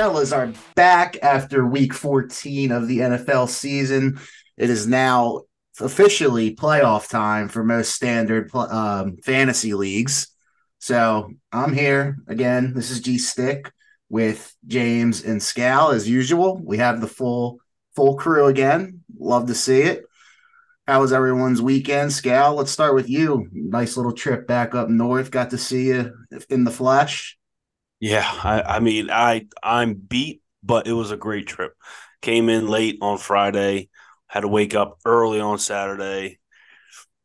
Fellas are back after week 14 of the NFL season. It is now officially playoff time for most standard um, fantasy leagues. So I'm here again. This is G Stick with James and Scal as usual. We have the full full crew again. Love to see it. How was everyone's weekend? Scal, let's start with you. Nice little trip back up north. Got to see you in the flesh. Yeah, I, I mean, I I'm beat, but it was a great trip. Came in late on Friday, had to wake up early on Saturday.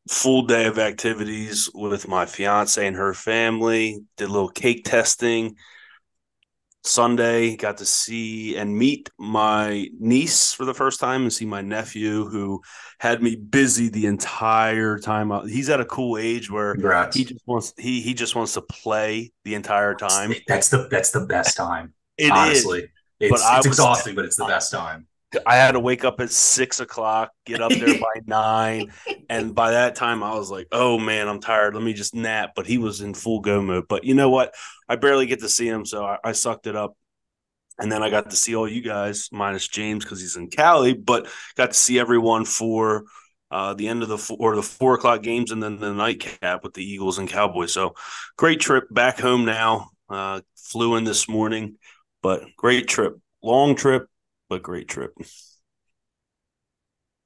Full day of activities with my fiance and her family. Did a little cake testing Sunday, got to see and meet my niece for the first time and see my nephew who had me busy the entire time. Uh, he's at a cool age where Congrats. he just wants he he just wants to play the entire time. That's the that's the best time. It honestly. Is. It's, it's was, exhausting, but it's the best time. I had to wake up at six o'clock, get up there by nine, and by that time I was like, "Oh man, I'm tired. Let me just nap." But he was in full go mode. But you know what? I barely get to see him, so I, I sucked it up. And then I got to see all you guys, minus James because he's in Cali, but got to see everyone for uh, the end of the four, or the four o'clock games, and then the nightcap with the Eagles and Cowboys. So great trip back home now. Uh, flew in this morning, but great trip, long trip, but great trip.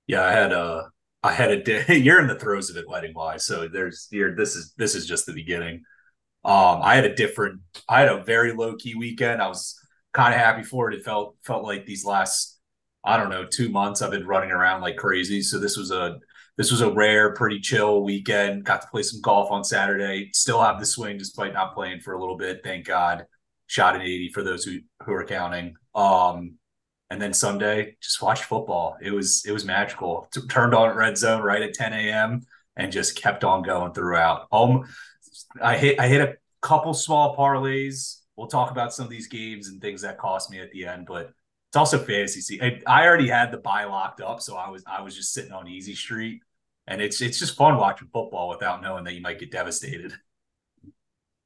Yeah, I had a I had a day. You're in the throes of it, wedding wise. So there's you're this is this is just the beginning. Um, I had a different. I had a very low key weekend. I was kind of happy for it. It felt felt like these last I don't know two months I've been running around like crazy. So this was a this was a rare, pretty chill weekend. Got to play some golf on Saturday. Still have the swing despite not playing for a little bit. Thank God. Shot an 80 for those who who are counting. Um, and then Sunday, just watched football. It was it was magical. T- turned on red zone right at 10 a.m. and just kept on going throughout. Um, I hit I hit a couple small parlays. We'll talk about some of these games and things that cost me at the end, but it's also fantasy. See, I, I already had the buy locked up, so I was I was just sitting on easy street, and it's it's just fun watching football without knowing that you might get devastated.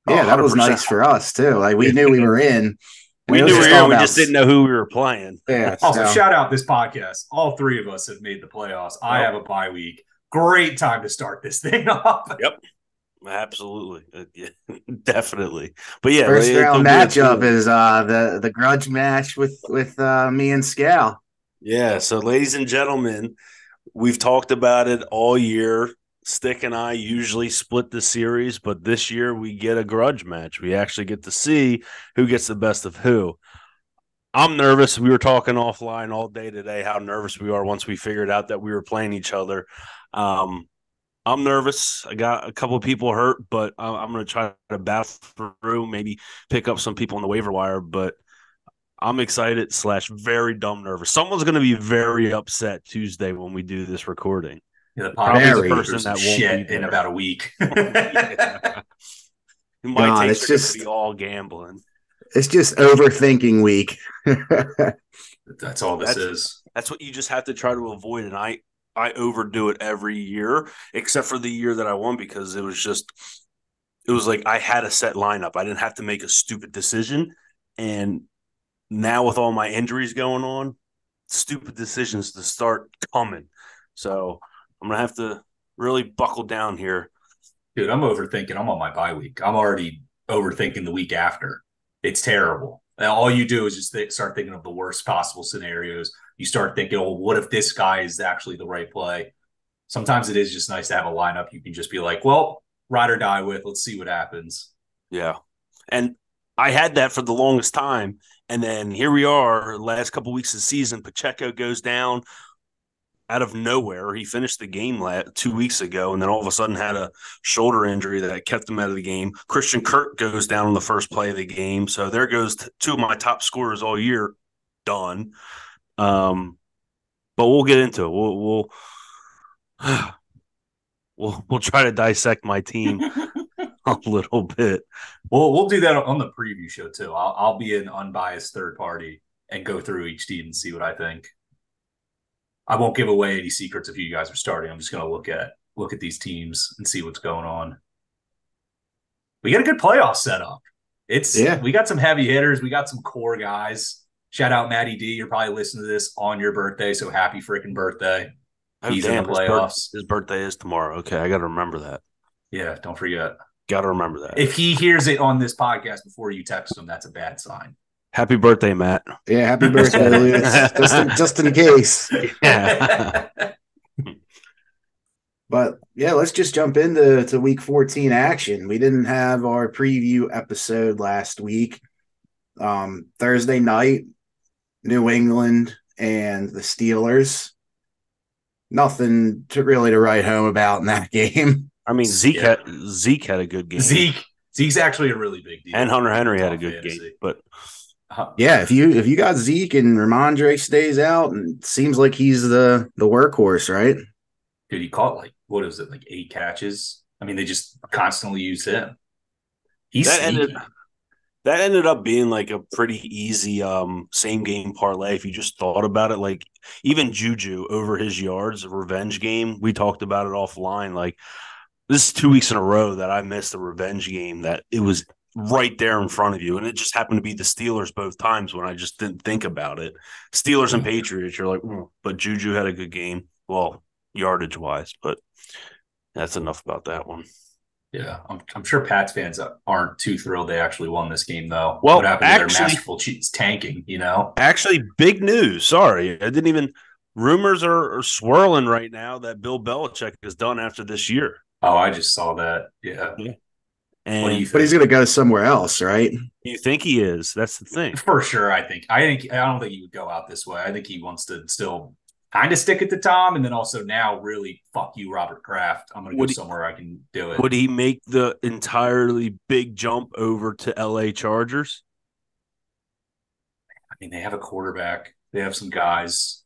Yeah, oh, that was nice for us too. Like we knew we were in. We knew we were in. We just didn't know who we were playing. Yeah. Also, so. shout out this podcast. All three of us have made the playoffs. I have a bye week. Great time to start this thing off. Yep. Absolutely, uh, yeah, definitely. But yeah, first round matchup is uh the the grudge match with with uh, me and Scal. Yeah. So, ladies and gentlemen, we've talked about it all year. Stick and I usually split the series, but this year we get a grudge match. We actually get to see who gets the best of who. I'm nervous. We were talking offline all day today how nervous we are once we figured out that we were playing each other. Um, I'm nervous. I got a couple of people hurt, but I'm going to try to battle through, maybe pick up some people on the waiver wire. But I'm excited slash very dumb nervous. Someone's going to be very upset Tuesday when we do this recording. Yeah, the Probably the person that shit in about a week. yeah. My God, it's just be all gambling. It's just overthinking week. that's all this that's, is. That's what you just have to try to avoid. And I, I overdo it every year, except for the year that I won because it was just, it was like I had a set lineup. I didn't have to make a stupid decision. And now with all my injuries going on, stupid decisions to start coming. So I'm gonna have to really buckle down here. Dude, I'm overthinking. I'm on my bye week. I'm already overthinking the week after. It's terrible. all you do is just th- start thinking of the worst possible scenarios. You start thinking, oh, what if this guy is actually the right play? Sometimes it is just nice to have a lineup you can just be like, well, ride or die with. Let's see what happens. Yeah. And I had that for the longest time. And then here we are, last couple weeks of the season. Pacheco goes down out of nowhere. He finished the game two weeks ago, and then all of a sudden had a shoulder injury that kept him out of the game. Christian Kirk goes down on the first play of the game, so there goes two of my top scorers all year done. Um, but we'll get into it. We'll we'll we'll, we'll try to dissect my team a little bit. We'll we'll do that on the preview show too. I'll I'll be an unbiased third party and go through each team and see what I think. I won't give away any secrets if you guys are starting. I'm just going to look at look at these teams and see what's going on. We got a good playoff setup. It's Yeah. we got some heavy hitters. We got some core guys. Shout out Matty D. You're probably listening to this on your birthday, so happy freaking birthday. Oh, He's in the his, birth- playoffs. his birthday is tomorrow. Okay, I got to remember that. Yeah, don't forget. Got to remember that. If he hears it on this podcast before you text him, that's a bad sign. Happy birthday, Matt. Yeah, happy birthday, Lewis. just, in, just in case. Yeah. But yeah, let's just jump into to week 14 action. We didn't have our preview episode last week. Um, Thursday night, New England and the Steelers. Nothing to really to write home about in that game. I mean, Zeke Yeah. had, Zeke had a good game. Zeke, Zeke's actually a really big deal. and Hunter Henry had a good fantasy. game, but Yeah, if you if you got Zeke and Rhamondre stays out, and seems like he's the the workhorse, right? Dude, he caught like what was it, like eight catches? I mean, they just constantly use him. He's that sneaky. ended that ended up being like a pretty easy um same game parlay if you just thought about it. Like even Juju over his yards, revenge game. We talked about it offline. Like this is two weeks in a row that I missed the revenge game that it was right there in front of you. And it just happened to be the Steelers both times when I just didn't think about it. Steelers and Patriots, you're like, "Mm," but Juju had a good game. Well, yardage wise, but that's enough about that one. Yeah, I'm, I'm sure Pats fans aren't too thrilled they actually won this game, though. Well, what happened to actually- their masterful cheats tanking? You know, Actually, big news. Sorry, I didn't even. Rumors are, are swirling right now that Bill Belichick is done after this year, oh, I just saw that. Yeah, and what do you you, think? But he's gonna go somewhere else, right? You think he is? That's the thing. For sure, I think. I think. I don't think he would go out this way. I think he wants to still kind of stick it to Tom, and then also now really fuck you, Robert Kraft. I'm going to go he- somewhere I can do it. Would he make the entirely big jump over to L.A. Chargers? I mean, they have a quarterback. They have some guys.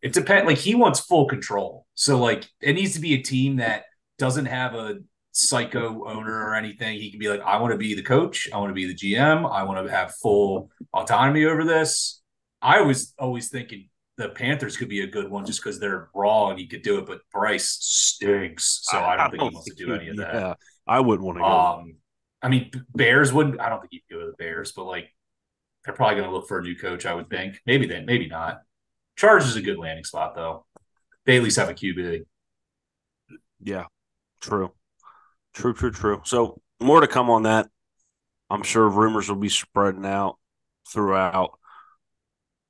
It depends. Like he wants full control. So like it needs to be a team that doesn't have a psycho owner or anything. He can be like, I want to be the coach. I want to be the GM. I want to have full autonomy over this. I was always thinking the Panthers could be a good one just because they're raw and he could do it. But Bryce stinks, so I, don't think he wants to do any of that. Yeah, I wouldn't want to go. Um, I mean, Bears wouldn't. I don't think he'd go to the Bears, but like they're probably going to look for a new coach. I would think. Maybe then, maybe not. Chargers is a good landing spot though. They at least have a QB. Yeah, true, true, true, true. So more to come on that. I'm sure rumors will be spreading out throughout.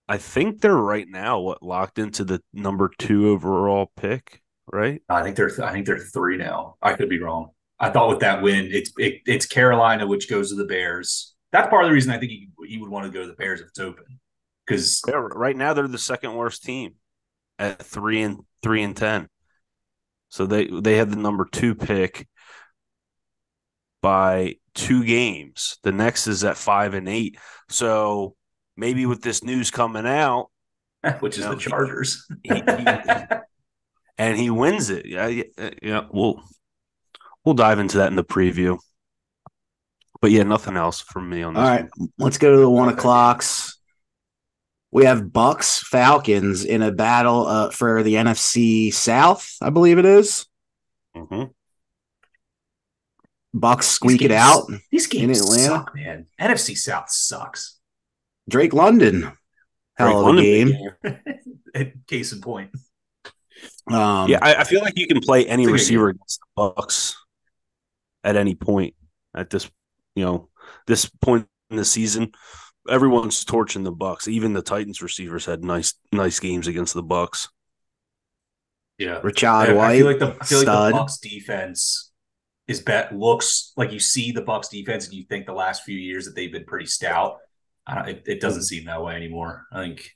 I think they're right now what locked into the number two overall pick, right? I think they're. I think they're three now. I could be wrong. I thought with that win, it's it, it's Carolina, which goes to the Bears. That's part of the reason I think he, he would want to go to the Bears if it's open. Because right now they're the second worst team at three and three and ten. So they they had the number two pick by two games. The next is at five and eight. So maybe with this news coming out, which is No, the Chargers. he- he- and he wins it. Yeah, yeah, yeah. We'll we'll dive into that in the preview. But yeah, nothing else from me on this. All right, let's go to the one o'clocks. We have Bucks Falcons in a battle uh, for the NFC South, I believe it is. one. Bucks squeak it out. These games Atlanta? suck, man. NFC South sucks. Drake London, hell of a London game. Case in point. Um, Yeah, I, I feel like you can play any It's a receiver against the Bucks at any point at this, you know, this point in the season. Everyone's torching the Bucks. Even the Titans receivers had nice, nice games against the Bucks. Yeah. Rachaad I, White, I feel like the I feel like stud. the Bucks defense is bet looks like you see the Bucks defense and you think the last few years that they've been pretty stout. I don't, it, it doesn't seem that way anymore. I think,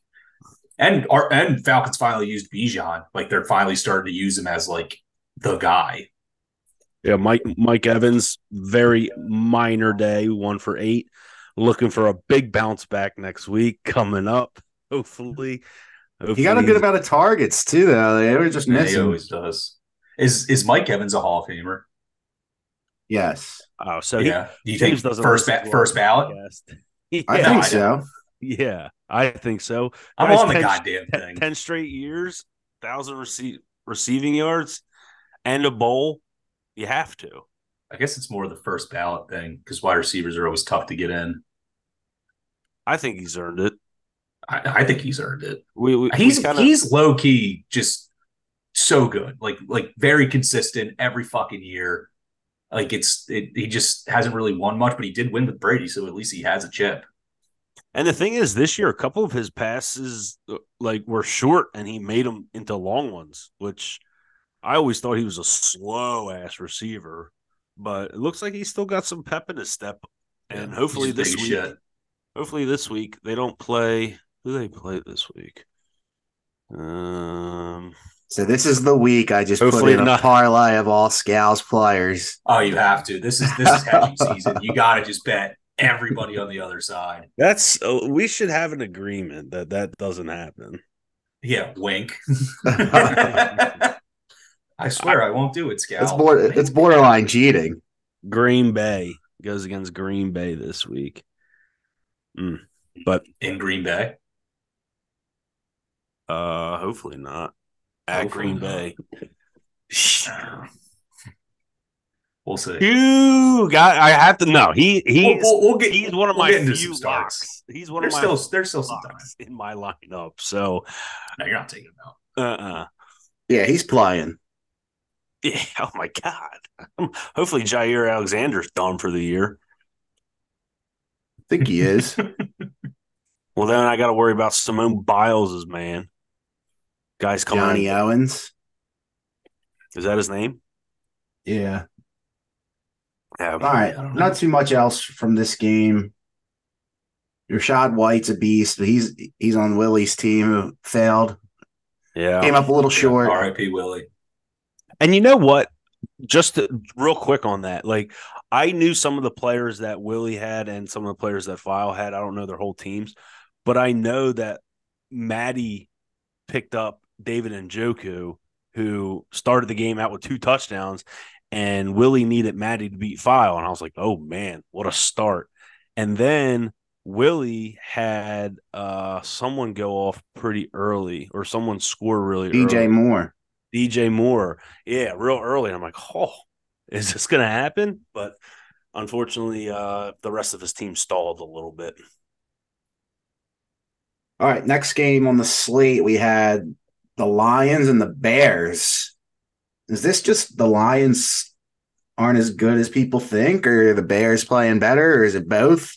and our and Falcons finally used Bijan. Like they're finally starting to use him as like the guy. Yeah, Mike Mike Evans, very minor day, one for eight. Looking for a big bounce back next week coming up. Hopefully, he got a good amount of targets too, though. They were just Yeah, he always does. Is is Mike Evans a Hall of Famer? Yes, Oh, so yeah. Do he you think James doesn't first ba- first ballot? podcast. I think so. Yeah, I think so. I'm Guys, on the 10 goddamn thing. 10 straight years, thousand rece- receiving yards, and a bowl. You have to. I guess it's more of the first ballot thing because wide receivers are always tough to get in. I think he's earned it. I, I think he's earned it. We, we He's we kinda, he's low key just so good, like like very consistent every fucking year. Like it's it, he just hasn't really won much, but he did win with Brady, so at least he has a chip. and the thing is, this year a couple of his passes uh, like were short, and he made them into long ones, which I always thought he was a slow ass receiver, but it looks like he's still got some pep in his step. And Yeah, hopefully this week, shit. hopefully this week they don't play. Who they play this week? Um, So this is the week I just Hopefully put in a parlay of all Scals players. Oh, you have to. This is this is hedging season. You got to just bet everybody on the other side. that's uh, we should have an agreement that that doesn't happen. Yeah, wink. I swear I won't do it, Scout. It's border, it's borderline cheating. Green Bay goes against Green Bay this week. Mm. But in Green Bay. uh hopefully not. At Hopefully Green not. Bay. We'll see. You got I have to know. He he's We'll- we'll- we'll get- he's one of we'll my get into few some starts. locks. He's one There's of my still there's still some time. in my lineup. So No, you're not taking him out. uh-uh. Yeah, he's playing. Yeah, oh my god. Hopefully Jaire Alexander's done for the year. I think he is. Well then I gotta worry about Simone Biles' man. Guys coming Johnny in. Owens. Is that his name? Yeah. Yeah. All right. Don't. Not too much else from this game. Rachaad White's a beast, but he's he's on Willie's team who failed. Yeah. Came up a little short. R.I.P. Willie. And you know what? Just to, real quick on that, like I knew some of the players that Willie had and some of the players that File had. I don't know their whole teams, but I know that Maddie picked up David Njoku, who started the game out with two touchdowns, and Willie needed Maddie to beat File, and I was like, oh man, what a start! And then Willie had uh someone go off pretty early, or someone score really early. DJ early. Moore. DJ Moore. Yeah, real early. And I'm like, oh, is this going to happen? But unfortunately, uh, the rest of his team stalled a little bit. All right, next game on the slate, we had the Lions and the Bears. Is this just the Lions aren't as good as people think, or the Bears playing better, or is it both?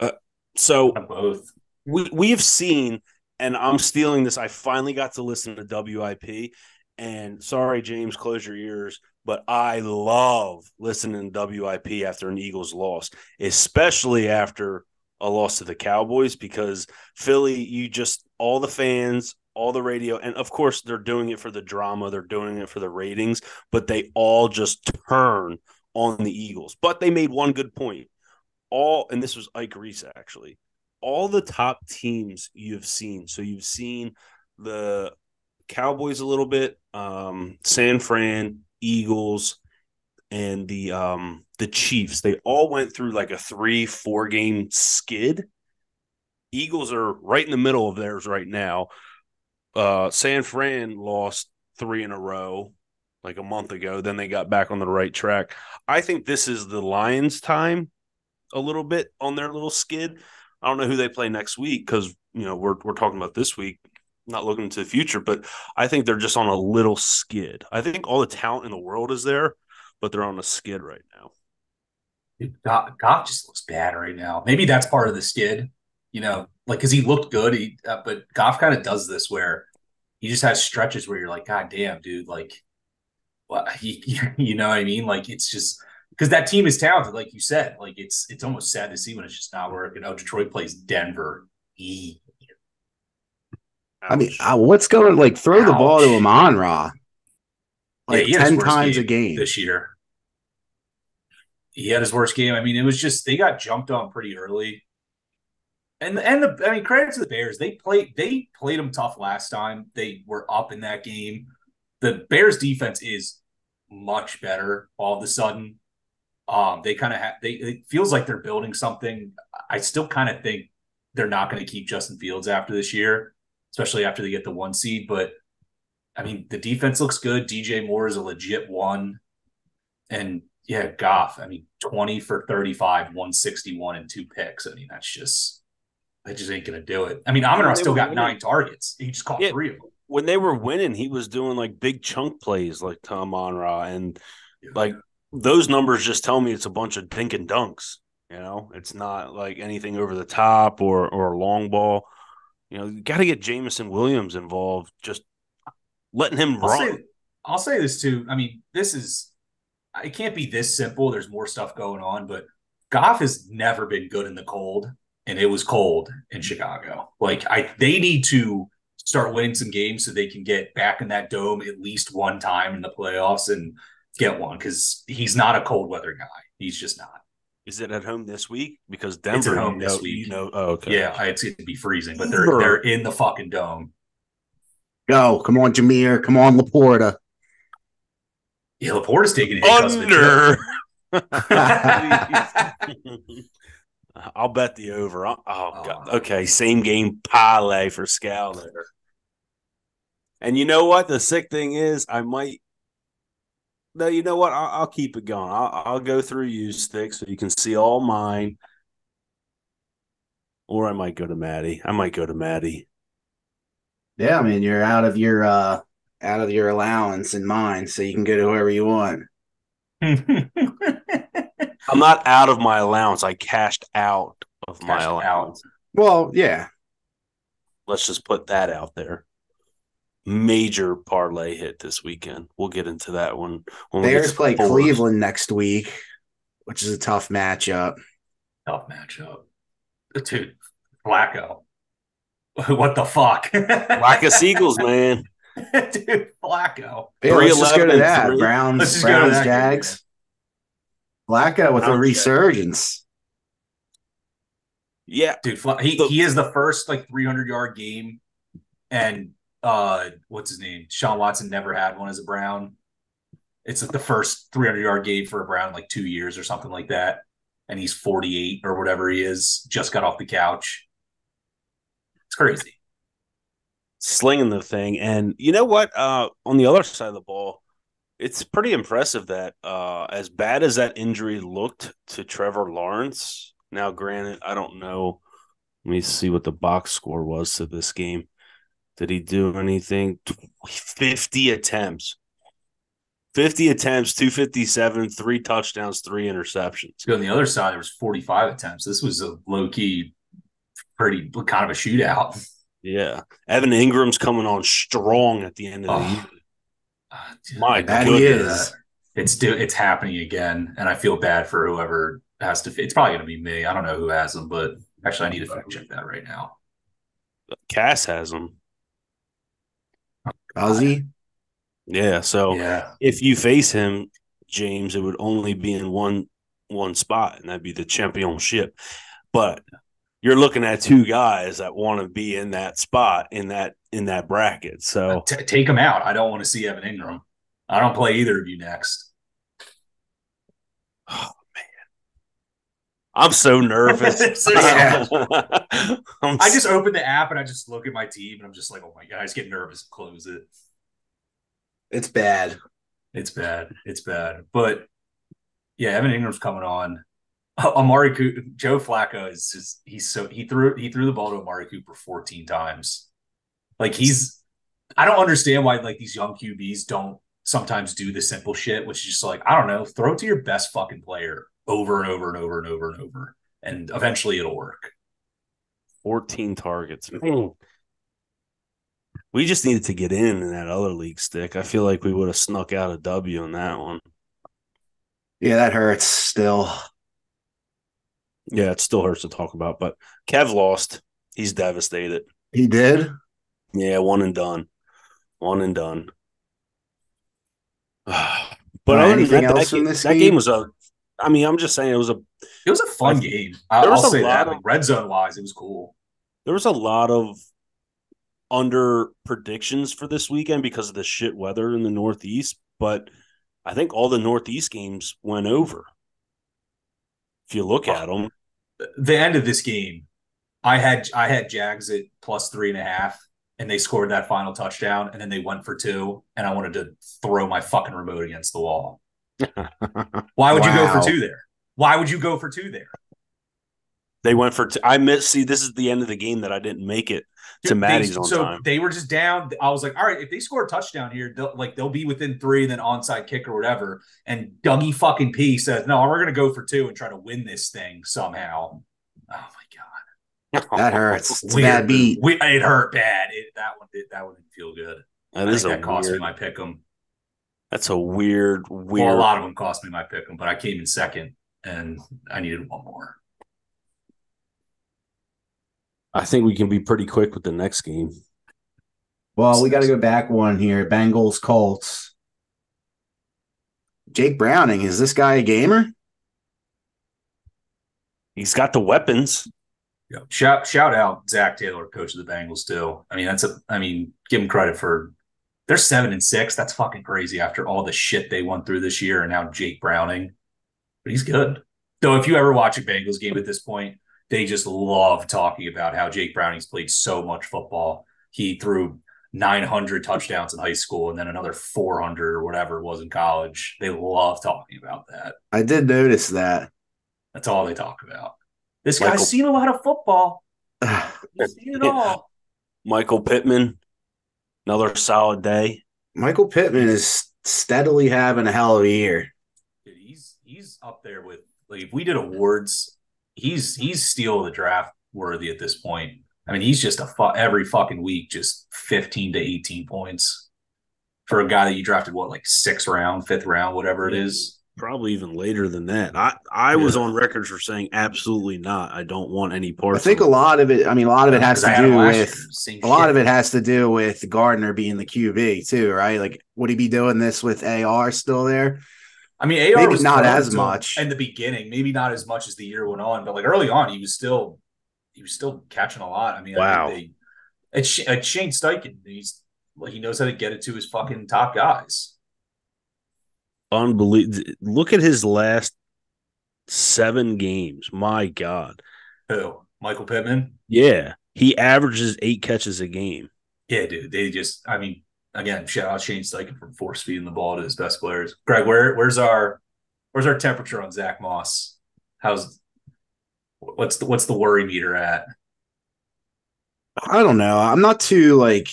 Uh, so Both. we we have seen, and I'm stealing this. I finally got to listen to WIP, and sorry, James, close your ears. But I love listening to WIP after an Eagles loss, especially after a loss to the Cowboys, because Philly, you just all the fans, all the radio, and of course they're doing it for the drama, they're doing it for the ratings, but they all just turn on the Eagles. But they made one good point. All and this was Ike Reese actually all the top teams you've seen. So you've seen the Cowboys a little bit, um, San Fran, Eagles, and the um, the Chiefs. They all went through like a three, four game skid. Eagles are right in the middle of theirs right now. Uh, San Fran lost three in a row like a month ago. Then they got back on the right track. I think this is the Lions' time a little bit on their little skid. I don't know who they play next week because you know we're we're talking about this week, not looking into the future. But I think they're just on a little skid. I think all the talent in the world is there, but they're on a skid right now. Dude, Goff, Goff just looks bad right now. Maybe that's part of the skid, you know, like because he looked good, he, uh, but Goff kind of does this where he just has stretches where you're like, God damn, dude, like, what he, you know what I mean? Like it's just because that team is talented, like you said. Like it's it's almost sad to see when it's just not working. Oh, Detroit plays Denver. E. I mean, uh, what's going to like throw the ball to Ouch. Amon Ra like Yeah, he had his ten worst times a game. this year. He had his worst game. I mean, it was just they got jumped on pretty early. And and the I mean, credit to the Bears. They played they played them tough last time. They were up in that game. The Bears defense is much better all of a sudden. Um, they kind of have they it feels like they're building something. I still kind of think they're not going to keep Justin Fields after this year, especially after they get the one seed, but I mean, the defense looks good. DJ Moore is a legit one. And yeah, Goff, I mean, 20 for 35, 161 and two picks. I mean, that's just that just ain't gonna do it. I mean, Amon Ra still got winning. nine targets. He just caught yeah, three of them. When they were winning, he was doing like big chunk plays like Tom Amon-Ra. And yeah. like those numbers just tell me it's a bunch of dink and dunks. You know, it's not like anything over the top or or long ball. You know, you got to get Jameson Williams involved. Just letting him I'll run. Say, I'll say this too. I mean, this is it can't be this simple. There's more stuff going on, but Goff has never been good in the cold, and it was cold in Chicago. Like I, they need to start winning some games so they can get back in that dome at least one time in the playoffs and get one because he's not a cold weather guy. He's just not. Is it at home this week? Because Denver, it's at home you know, this week. You know, oh, okay. Yeah, it's going to be freezing, but they're they're in the fucking dome. Go, come on, Jahmyr, come on, LaPorta. Yeah, is taking it under. I'll bet the over. Oh, oh, God. Okay, same game parlay for Scal there. And you know what? The sick thing is, I might no, you know what? I'll, I'll keep it going. I'll, I'll, go through you stick so you can see all mine. Or I might go to Maddie. I might go to Maddie. Yeah, I mean you're out of your uh out of your allowance and mine, so you can go to whoever you want. I'm not out of my allowance. I cashed out of cashed my allowance. Out. Well, yeah. Let's just put that out there major parlay hit this weekend. We'll get into that one. When Bears play Cleveland next week, which is a tough matchup. Tough matchup. Dude, Flacco. What the fuck? Flacco Seagulls, man. Dude, Flacco. Yeah, let's just go to that. Three. Browns, Browns, that Jags. Flacco with Browns, a resurgence. Yeah, dude, he, he is the first like 300 yard game, and uh, what's his name? Sean Watson never had one as a Brown. It's like the first 300 yard game for a Brown like two years or something like that. And he's 48 or whatever he is, just got off the couch. It's crazy. Slinging the thing. And you know what? Uh, on the other side of the ball, it's pretty impressive that uh, as bad as that injury looked to Trevor Lawrence, now granted, I don't know. Let me see what the box score was to this game. Did he do anything? 50 attempts. 50 attempts, 257, three touchdowns, three interceptions. On the other side, there was 45 attempts. This was a low key, pretty kind of a shootout. Yeah. Evan Engram's coming on strong at the end of the oh. year. Uh, My God, is. It's do it's happening again, and I feel bad for whoever has to. It's probably going to be me. I don't know who has them, but actually, I need to fact check that right now. Cass has them. Ozzy. Yeah. So yeah. if you face him, James, it would only be in one one spot, and that'd be the championship. But you're looking at two guys that want to be in that spot in that in that bracket. So uh, T- take them out. I don't want to see Evan Engram. I don't play either of you next. Oh man, I'm so nervous. I just open the app and I just look at my team and I'm just like, oh my god, I just get nervous and close it. It's bad. It's bad. It's bad. But yeah, Evan Engram's coming on. Amari Cooper, Joe Flacco is just he's so he threw he threw the ball to Amari Cooper 14 times. Like he's I don't understand why like these young QBs don't sometimes do the simple shit, which is just like, I don't know, throw it to your best fucking player over and over and over and over and over. And eventually it'll work. 14 targets. Hmm. We just needed to get in in that other league stick. I feel like we would have snuck out a W in that one. Yeah, that hurts still. Yeah, it still hurts to talk about, but Kev lost. He's devastated. He did? Yeah, one and done. One and done. but uh, anything that, else that, in this that game? game was a I mean, I'm just saying it was a it was a fun game. I'll, I'll say that. Of, like red zone wise, it was cool. There was a lot of under predictions for this weekend because of the shit weather in the Northeast, but I think all the Northeast games went over. If you look at them, the end of this game, I had I had Jags at plus three and a half, and they scored that final touchdown, and then they went for two, and I wanted to throw my fucking remote against the wall. Why would you go for two there? Why would you go for two there? They went for. T- I missed. See, this is the end of the game that I didn't make it to Dude, Maddie's they, on so time. they were just down. I was like, all right, if they score a touchdown here, they'll, like they'll be within three, and then onside kick or whatever. And Dougie fucking P says, no, we're gonna go for two and try to win this thing somehow. Oh my god, That hurts. It's a Weird. bad beat. We, it hurt bad. It, that one did. That one didn't feel good. That I is think a that cost weird. me my pick 'em. That's a weird, weird. Well, a lot of them cost me my pick 'em, but I came in second, and I needed one more. I think we can be pretty quick with the next game. Well, we got to go back one here. Bengals, Colts. Jake Browning, is this guy a gamer? He's got the weapons. Yeah. Shout shout out Zac Taylor, coach of the Bengals. Too. I mean, that's a. I mean, give him credit for. They're seven and six. That's fucking crazy after all the shit they went through this year, and now Jake Browning. But he's good. Though, if you ever watch a Bengals game at this point, they just love talking about how Jake Browning's played so much football. He threw 900 touchdowns in high school, and then another 400 or whatever it was in college. They love talking about that. I did notice that. That's all they talk about. This Michael- guy's seen a lot of football. He's seen it all. Michael Pittman, another solid day. Michael Pittman is steadily having a hell of a year. He's he's up there with like if we did awards, he's he's steal the draft worthy at this point. I mean, he's just a fu- every fucking week, just fifteen to eighteen points for a guy that you drafted what like sixth round, fifth round, whatever it is. Probably even later than that. I, I was on record for saying absolutely not. I don't want any part. I think a lot of it, I mean, a lot of it has to do with year, a lot shit. of it has to do with Gardner being the QB too, right? Like, would he be doing this with AR still there? I mean, AR Maybe was not as much. in the beginning. Maybe not as much as the year went on, but like early on, he was still he was still catching a lot. I mean, Wow. I think they, it's, it's Shane Steichen. He's like he knows how to get it to his fucking top guys. unbelievable. Look at his last seven games. My God. Who? Michael Pittman. Yeah. He averages eight catches a game. Yeah, dude. They just. I mean, again, shout out Shane Steichen for force feeding the ball to his best players. Greg, where where's our where's our temperature on Zack Moss? How's what's the what's the worry meter at? I don't know. I'm not too like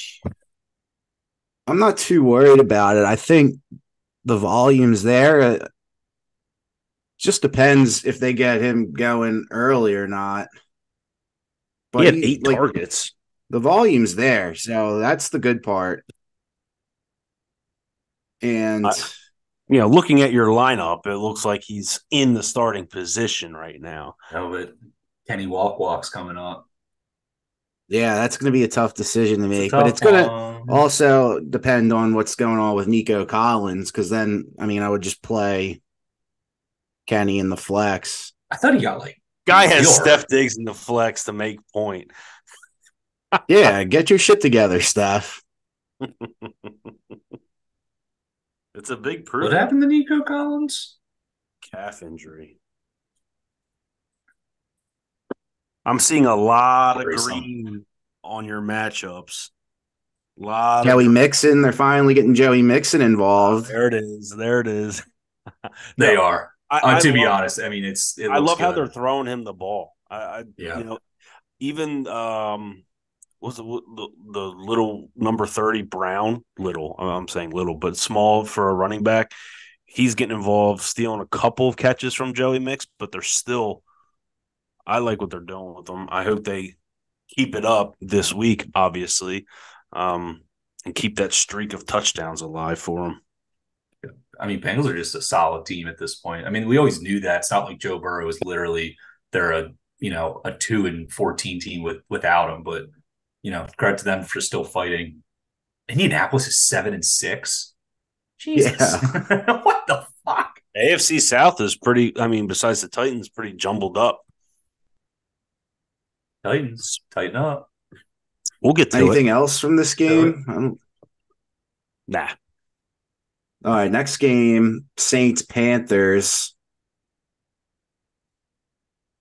I'm not too worried about it. I think the volume's there. It just depends if they get him going early or not. he had he- eight like, targets. the volume's there, so that's the good part. And I- You know, looking at your lineup, it looks like he's in the starting position right now. No, but Kenny Walk Walk's coming up. yeah, that's going to be a tough decision to It's make, but it's going to also depend on what's going on with Nico Collins because then, I mean, I would just play Kenny in the flex. I thought he got like Guy has You're- Steph Diggs in the flex to make point. Yeah, get your shit together, Steph. It's a big proof. what happened to Nico Collins? Calf injury. I'm seeing a lot of green on your matchups. A Lot Joey of Mixon, they're finally getting Joey Mixon involved. there it is. There it is. They No, are. I, Uh, I to be love- honest, I mean it's. It I looks love how they're throwing him the ball. I, I Yeah. you know, even um, was it the, the little number thirty Brown? Little, I'm saying little, but small for a running back. He's getting involved, stealing a couple of catches from Joey Mix, but they're still. I like what they're doing with them. I hope they keep it up this week, obviously, um, and keep that streak of touchdowns alive for them. I mean, Bengals are just a solid team at this point. I mean, we always knew that. It's not like Joe Burrow is literally they're a you know a two and fourteen team with without him, but you know, credit to them for still fighting. Indianapolis is seven and six. Jesus, what the fuck? AFC South is pretty. I mean, besides the Titans, pretty jumbled up. Titans, tighten up. We'll get to Anything it. else from this game? I don't- um, Nah. All right, next game Saints Panthers.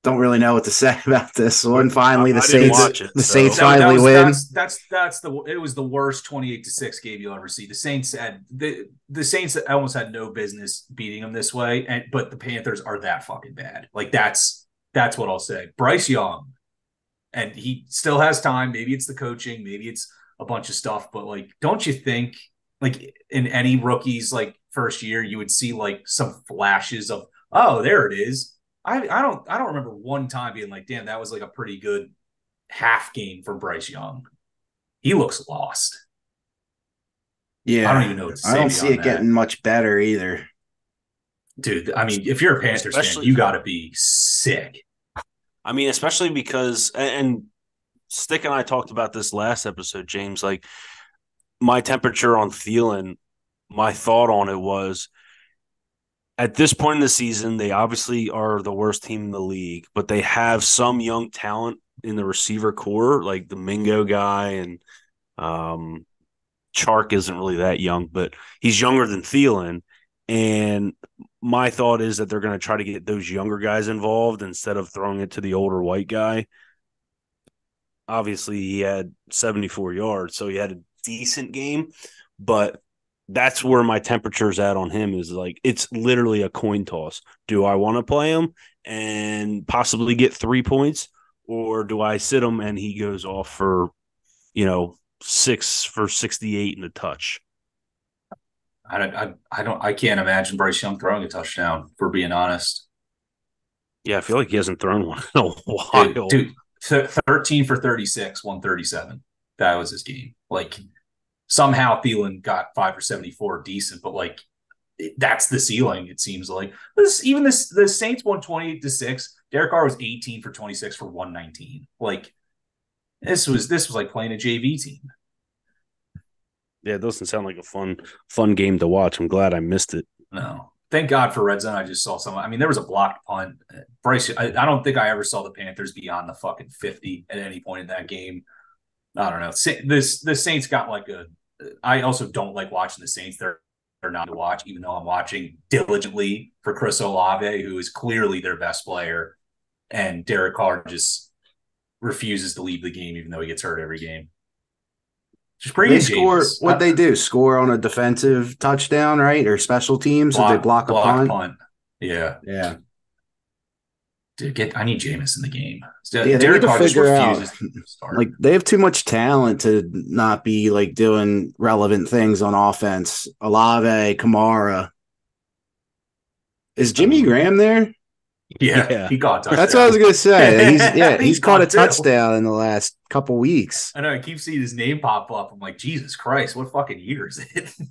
Don't really know what to say about this one. Finally, the I Saints, it, the so- Saints No, that finally was- win. That's, that's that's the it was the worst twenty eight to six game you'll ever see. The Saints had the the Saints almost had no business beating them this way, and but the Panthers are that fucking bad. Like that's that's what I'll say. Bryce Young, and he still has time. Maybe it's the coaching, maybe it's a bunch of stuff, but like, don't you think like in any rookie's like first year, you would see like some flashes of oh there it is. I I don't I don't remember one time being like, damn, that was like a pretty good half game for Bryce Young. He looks lost. yeah, I don't even know what to say I don't see it that. getting much better either. Dude, I mean, if you're a Panthers fan, you got to be sick. I mean, especially because and, and Stick and I talked about this last episode, James. Like my temperature on Thielen, my thought on it was at this point in the season, they obviously are the worst team in the league, but they have some young talent in the receiver core, like the Mingo guy and um Chark isn't really that young, but he's younger than Thielen. And my thought is that they're going to try to get those younger guys involved instead of throwing it to the older white guy. Obviously, he had 74 yards, so he had a decent game, but that's where my temperature's at on him is like it's literally a coin toss. Do I want to play him and possibly get three points, or do I sit him and he goes off for, you know, six for 68 and a touch? I don't, I, I don't, I can't imagine Bryce Young throwing a touchdown. For being honest, Yeah, I feel like he hasn't thrown one in a while. dude, dude th- thirteen for thirty six, one thirty seven. That was his game. Like somehow Thielen got five for seventy four, decent, but like that's the ceiling. It seems like this. Even this, the Saints won twenty eight to six. Derek Carr was eighteen for twenty six for one nineteen. Like this was this was like playing a JV team. Yeah, it doesn't sound like a fun fun game to watch. I'm glad I missed it. No. Thank God for red zone. I just saw some. I mean, there was a blocked punt. Bryce, I, I don't think I ever saw the Panthers beyond the fucking fifty at any point in that game. I don't know. This the Saints got like a. I also don't like watching the Saints. They're they're not to watch, even though I'm watching diligently for Chris Olave, who is clearly their best player, and Derek Carr just refuses to leave the game, even though he gets hurt every game. Just bring They score. What uh, they do? Score on a defensive touchdown, right, or special teams? Did they block a block punt? Yeah. Yeah, Dude, get I need Jameis in the game. Yeah, they Derek need to Carr just figure out, refuses to start. like they have too much talent to not be like doing relevant things on offense. Olave, Kamara. Is Jimmy um, Graham there? yeah, Yeah. he got a. That's what I was gonna say. He's yeah, He he's caught a got two. touchdown in the last couple weeks. I know. I keep seeing his name pop up. I'm like, Jesus Christ, what fucking year is it?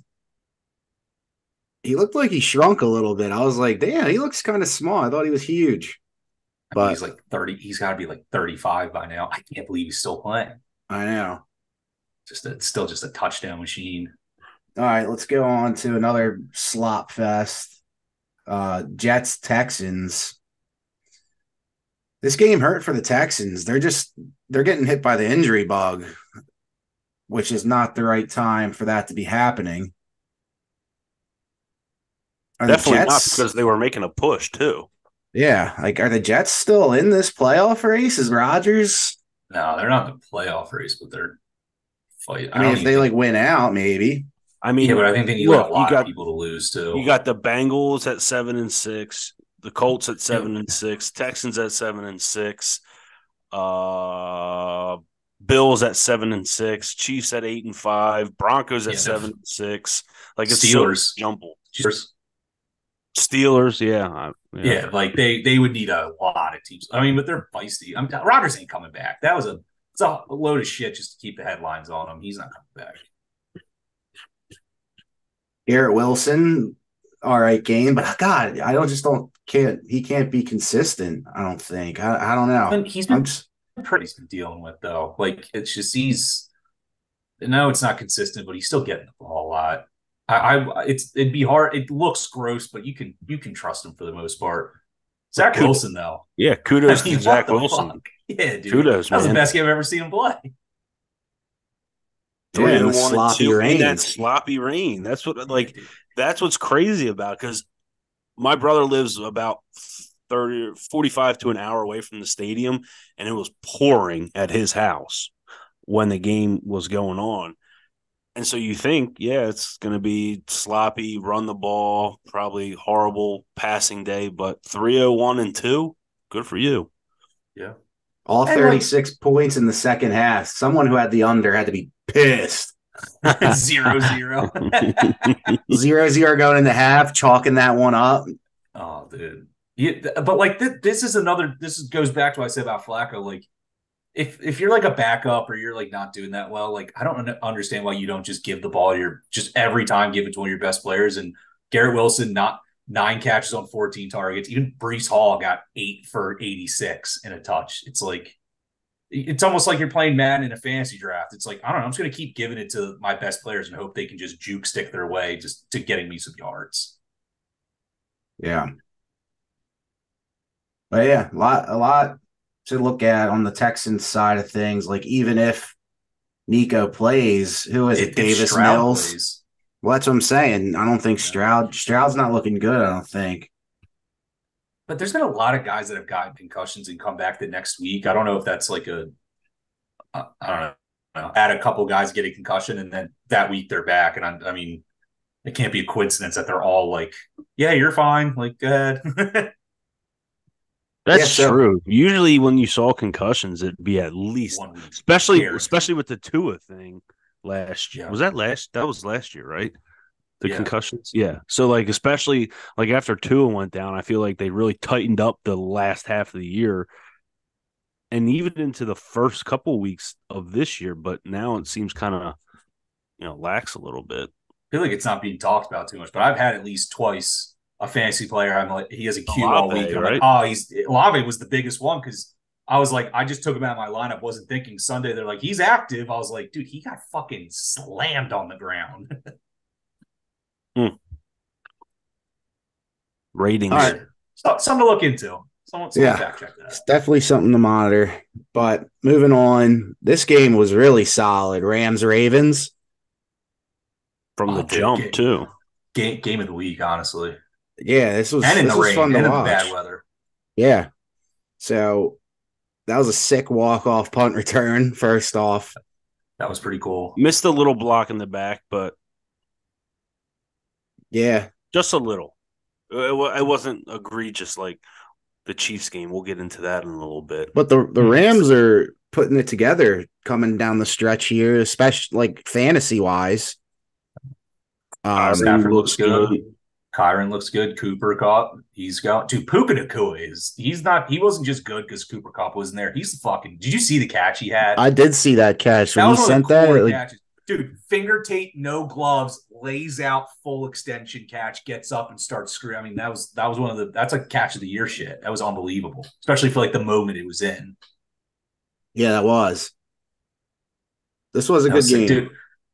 He looked like he shrunk a little bit. I was like, damn, he looks kind of small. I thought he was huge. I mean, But- he's like 30. He's got to be like 35 by now. I can't believe he's still playing. I know. Just a, still just a touchdown machine. All right, let's go on to another slop fest. Uh Jets Texans. This game hurt for the Texans. They're just they're getting hit by the injury bug, which is not the right time for that to be happening. Are the Definitely not because they were making a push too. Yeah, like are the Jets still in this playoff race? Is Rodgers? No, they're not in the playoff race, but they're fight. I mean, if they think- like win out, maybe. I mean, yeah, but I think they need look, a lot you got of people to lose too. you got the Bengals at seven and six, the Colts at seven and six, Texans at seven and six, uh, Bills at seven and six, Chiefs at eight and five, Broncos at Yeah, seven and six. Like it's Steelers. so jumbled. Just- Steelers, yeah, I- Yeah, like they they would need a lot of teams. I mean, but they're feisty. I'm Rodgers ain't coming back. That was a it's a load of shit just to keep the headlines on him. He's not coming back. Garrett Wilson, all right game, but God, I don't just don't can't he can't be consistent. I don't think. I, I don't know. And he's I'm been just pretty he's been dealing with though. Like it's just he's no, it's not consistent, but he's still getting the ball a lot. I, I it's it'd be hard. It looks gross, but you can you can trust him for the most part. Zach Could- Wilson though, yeah. Kudos I mean, to Zach Wilson. fuck? Yeah, dude. Kudos, that was man. the best game I've ever seen him play. Yeah, and the sloppy two rain. That sloppy rain. That's what like that's what's crazy about because my brother lives about 30 45 to an hour away from the stadium and it was pouring at his house when the game was going on. And so you think, yeah, it's going to be sloppy, run the ball, probably horrible passing day, but 301 and 2, good for you. Yeah. All 36 like, points in the second half. Someone who had the under had to be pissed. zero zero. zero zero going into half, chalking that one up. Oh, dude. Yeah, but like th- this is another. This is, goes back to what I said about Flacco. Like, if if you're like a backup or you're like not doing that well, like I don't understand why you don't just give the ball. You're just every time give it to one of your best players. And Garrett Wilson not nine catches on 14 targets. Even Breece Hall got eight for 86 in a touch. It's like it's almost like you're playing Madden in a fantasy draft. It's like, I don't know, I'm just gonna keep giving it to my best players and hope they can just juke stick their way just to getting me some yards. Yeah. But yeah, a lot a lot to look at on the Texans side of things. Like even if Nico plays, who is it? Davis Mills. Plays. Well, that's what I'm saying. I don't think Stroud Stroud's not looking good. I don't think. But there's been a lot of guys that have gotten concussions and come back the next week. I don't know if that's like a, I don't know. Add a couple guys get a concussion and then that week they're back. And I, I mean, it can't be a coincidence that they're all like, "Yeah, you're fine." Like, go ahead. That's yeah, so, true. Usually, when you saw concussions, it'd be at least, especially especially with the Tua thing last year. Yeah. Was that last? That was last year, right? The yeah. concussions, yeah. So like, especially like after Tua went down, I feel like they really tightened up the last half of the year, and even into the first couple weeks of this year. But now it seems kind of, you know, lax a little bit. I feel like it's not being talked about too much, but I've had at least twice a fantasy player. I'm like, he has a Q all week. I'm right? like, oh, he's Olave was the biggest one because I was like, I just took him out of my lineup, wasn't thinking Sunday. They're like, he's active. I was like, dude, he got fucking slammed on the ground. hmm. Ratings. Right. So, something to look into. Someone, someone yeah, fact check that. It's definitely something to monitor. But moving on, this game was really solid. Rams Ravens. From the oh, jump, game, too. Game, game of the week, honestly. Yeah, this was and in the rain, fun and to watch. bad weather. Yeah. So that was a sick walk off punt return. First off, that was pretty cool. Missed a little block in the back, but yeah, just a little. It, wasn't egregious like the Chiefs game. We'll get into that in a little bit. But the the Rams are putting it together coming down the stretch here, especially like fantasy wise. Um, Stafford looks good. Kyren looks good. Cooper Kupp, he's got to Puka Nacua is he's not he wasn't just good because Cooper Kupp wasn't there. He's the fucking. Did you see the catch he had? I did see that catch when he sent that. Like, Dude, finger tape, no gloves, lays out full extension catch, gets up and starts screwing. I mean, that was that was one of the that's like catch of the year shit. That was unbelievable, especially for like the moment it was in. Yeah, that was. This was a that good was, game. Dude,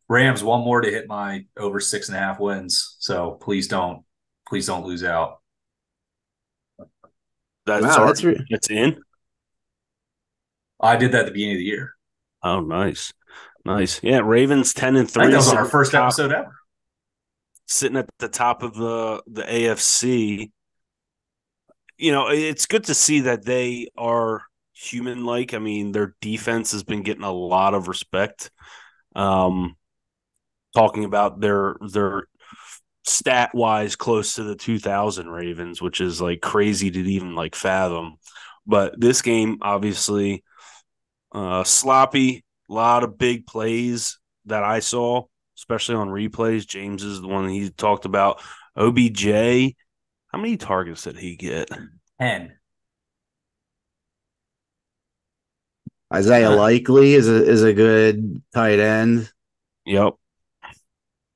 Rams one more to hit my over six and a half wins. So please don't please don't lose out. That's wow, that's re- it's in. I did that at the beginning of the year. Oh, nice, nice. Yeah, Ravens ten and three. that was our first top, episode ever. Sitting at the top of the the AFC. You know, it's good to see that they are human like. I mean, their defense has been getting a lot of respect. Um, talking about their their stat wise close to the 2000 Ravens, which is like crazy to even like fathom. But this game, obviously, uh, sloppy, a lot of big plays that I saw, especially on replays. James is the one he talked about. OBJ, how many targets did he get? 10. Isaiah Likely is a is a good tight end. Yep.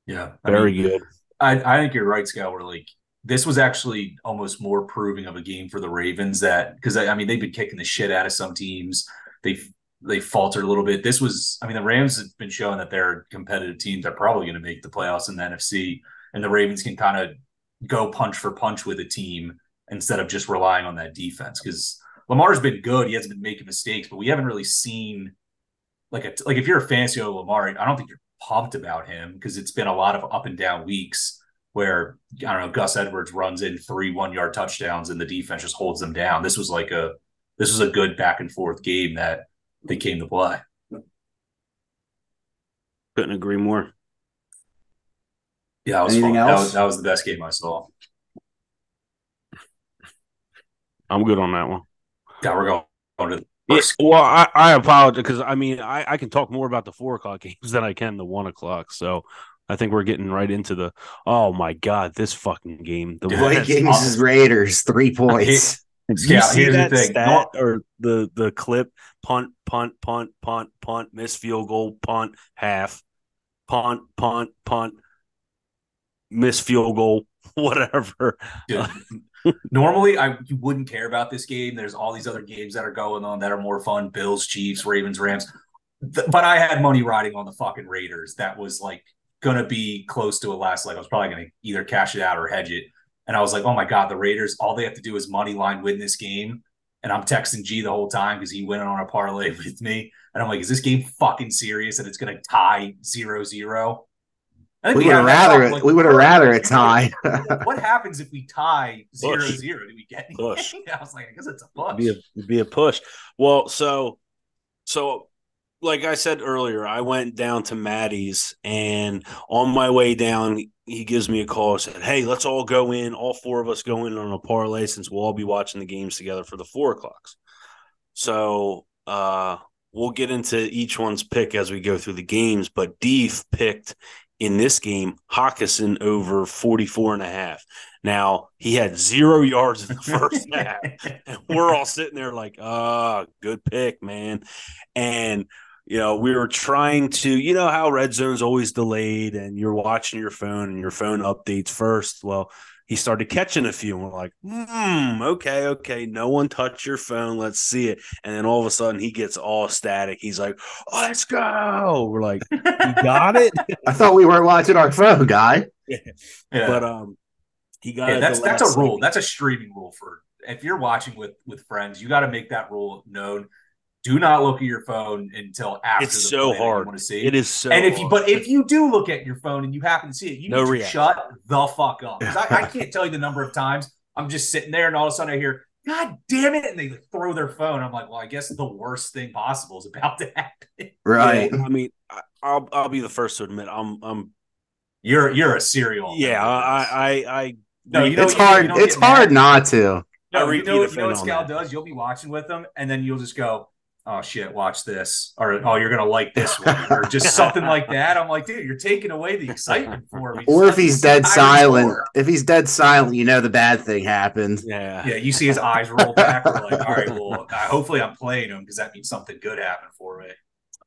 Yeah. Very I mean, good. I, I think you're right, Scott. We're like this was actually almost more proving of a game for the Ravens that because I, I, mean they've been kicking the shit out of some teams. They they faltered a little bit. This was I mean the Rams have been showing that they're a competitive teams. They're probably going to make the playoffs in the NFC, and the Ravens can kind of go punch for punch with a team instead of just relying on that defense because Lamar's been good. He hasn't been making mistakes, but we haven't really seen like a like if you're a fantasy of Lamar, I don't think you're pumped about him because it's been a lot of up and down weeks. where I don't know Gus Edwards runs in three one yard touchdowns and the defense just holds them down. This was like a this was a good back and forth game that they came to play. Couldn't agree more. Yeah, that was Anything fun. That else? was, that was the best game I saw. I'm good on that one. Yeah, we're going, going to the Yeah, well, I, I apologize because I mean I, I can talk more about the four o'clock games than I can the one o'clock. So I think we're getting right into the oh my god, this fucking game. The Dude, Vikings- Vikings awesome. Raiders, three points. Did Yeah, you see here's the that thing. stat or the the clip? Punt, punt, punt, punt, punt, miss field goal, punt, half, punt, punt, punt, miss field goal, whatever. Dude, normally I you wouldn't care about this game. There's all these other games that are going on that are more fun: Bills, Chiefs, Ravens, Rams. But I had money riding on the fucking Raiders. That was like gonna be close to a last leg. I was probably gonna either cash it out or hedge it. And I was like, oh my god, the Raiders! All they have to do is money line win this game. And I'm texting G the whole time because he went on a parlay with me. And I'm like, is this game fucking serious that it's gonna tie zero zero? I think We would have rather talk, like, we would have rather it tie. what happens if we tie zero Push. zero? Do we get Push. anything? I was like, I guess it's a push. be a be a push. Well, so so like I said earlier, I went down to Maddie's and on my way down, he gives me a call and said, Hey, let's all go in, all four of us go in on a parlay since we'll all be watching the games together for the four o'clocks. So uh we'll get into each one's pick as we go through the games, but Deef picked in this game Hockenson over 44 and a half. Now he had zero yards in the first half. And we're all sitting there like, ah, good pick, man. And you know, we were trying to, you know, how red zone's always delayed and you're watching your phone and your phone updates first. Well, he started catching a few and we're like, hmm, okay, okay. No one touch your phone. Let's see it. And then all of a sudden he gets all static. He's like, oh, let's go. We're like, you got it? I thought we weren't watching our phone, guy. yeah. But um he got Yeah, it that's that's a rule. second. That's a streaming rule for if you're watching with with friends, you got to make that rule known. Do not look at your phone until after It's the so play that you hard. want to see. It is so and if you hard. but if you do look at your phone and you happen to see it, you No need to reaction. shut the fuck up. I, I can't tell you the number of times I'm just sitting there and all of a sudden I hear, God damn it, and they throw their phone. I'm like, well, I guess the worst thing possible is about to happen. Right. Yeah, I mean, I- I'll I'll be the first to admit I'm I'm You're you're a serial. yeah I I I No, you know it's you- hard. you it's get mad. hard not to. I No, you know, you know what on Scal does? You'll be watching with them, and then you'll just go, "Oh shit, watch this," or "Oh, you're gonna like this one," or just something like that. I'm like, dude, you're taking away the excitement for me. Or if he's dead silent, score. if he's dead silent, you know the bad thing happened. yeah Yeah, you see his eyes roll back. We're like, all right, well, uh, hopefully I'm playing him because that means something good happened for me.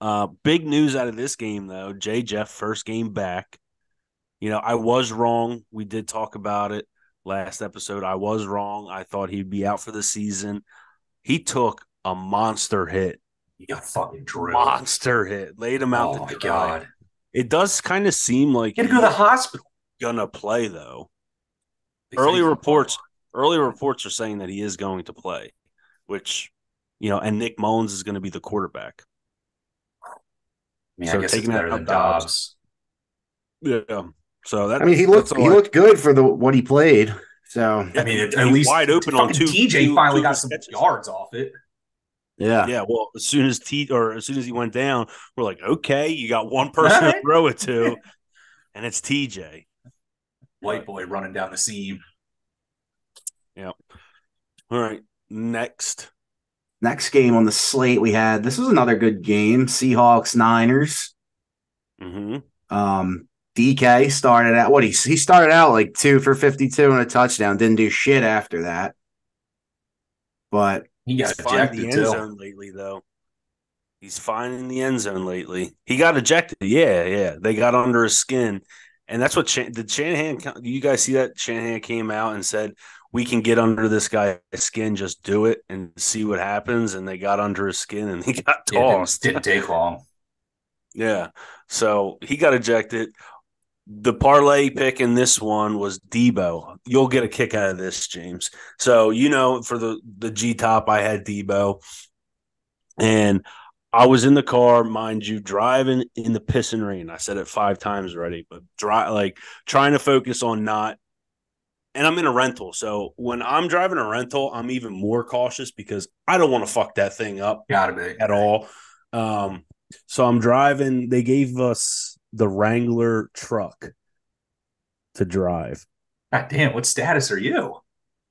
Uh, big news out of this game though. Jay Jeff first game back. You know, I was wrong. We did talk about it last episode. I was wrong. I thought he'd be out for the season. He took a monster hit. You got fucking drilled. Monster hit. Laid him out. Oh to my dry. god, It does kind of seem like you had to go to the hospital. gonna play though. They Early reports early reports are saying that he is going to play, which you know, and Nick Mullens is going to be the quarterback. I mean, so I guess taking it's better out than Dobbs. Dobbs. Yeah. So that I mean, he that's looked he looked good for the what he played. So I mean, it, He's at least wide open on fucking two- TJ two- finally two got some catches. yards off it. Yeah, Yeah, well, as soon as T or as soon as he went down, we're like, okay, you got one person to throw it to, and it's TJ. White boy running down the seam. Yeah. All right, next. next game on the slate we had. This was another good game. Seahawks Niners. hmm Um, DK started out what he he started out like two for fifty two and a touchdown. Didn't do shit after that. But He got He's finding the end too. zone lately, though. He's finding the end zone lately. He got ejected. Yeah, yeah. They got under his skin, and that's what Shan- did Shanahan. Do you guys see that Shanahan came out and said we can get under this guy's skin, just do it and see what happens. And they got under his skin and he got Yeah, didn't, tossed. didn't take long. Yeah. So he got ejected. The parlay pick in this one was Deebo. You'll get a kick out of this, James. So you know, for the the G top, I had Deebo, and I was in the car, mind you, driving in the piss and rain. I said it five times already, but dry like trying to focus on not. And I'm in a rental, so when I'm driving a rental, I'm even more cautious because I don't want to fuck that thing up Gotta be. at all. Um, so I'm driving. They gave us the Wrangler truck to drive. God damn, what status are you?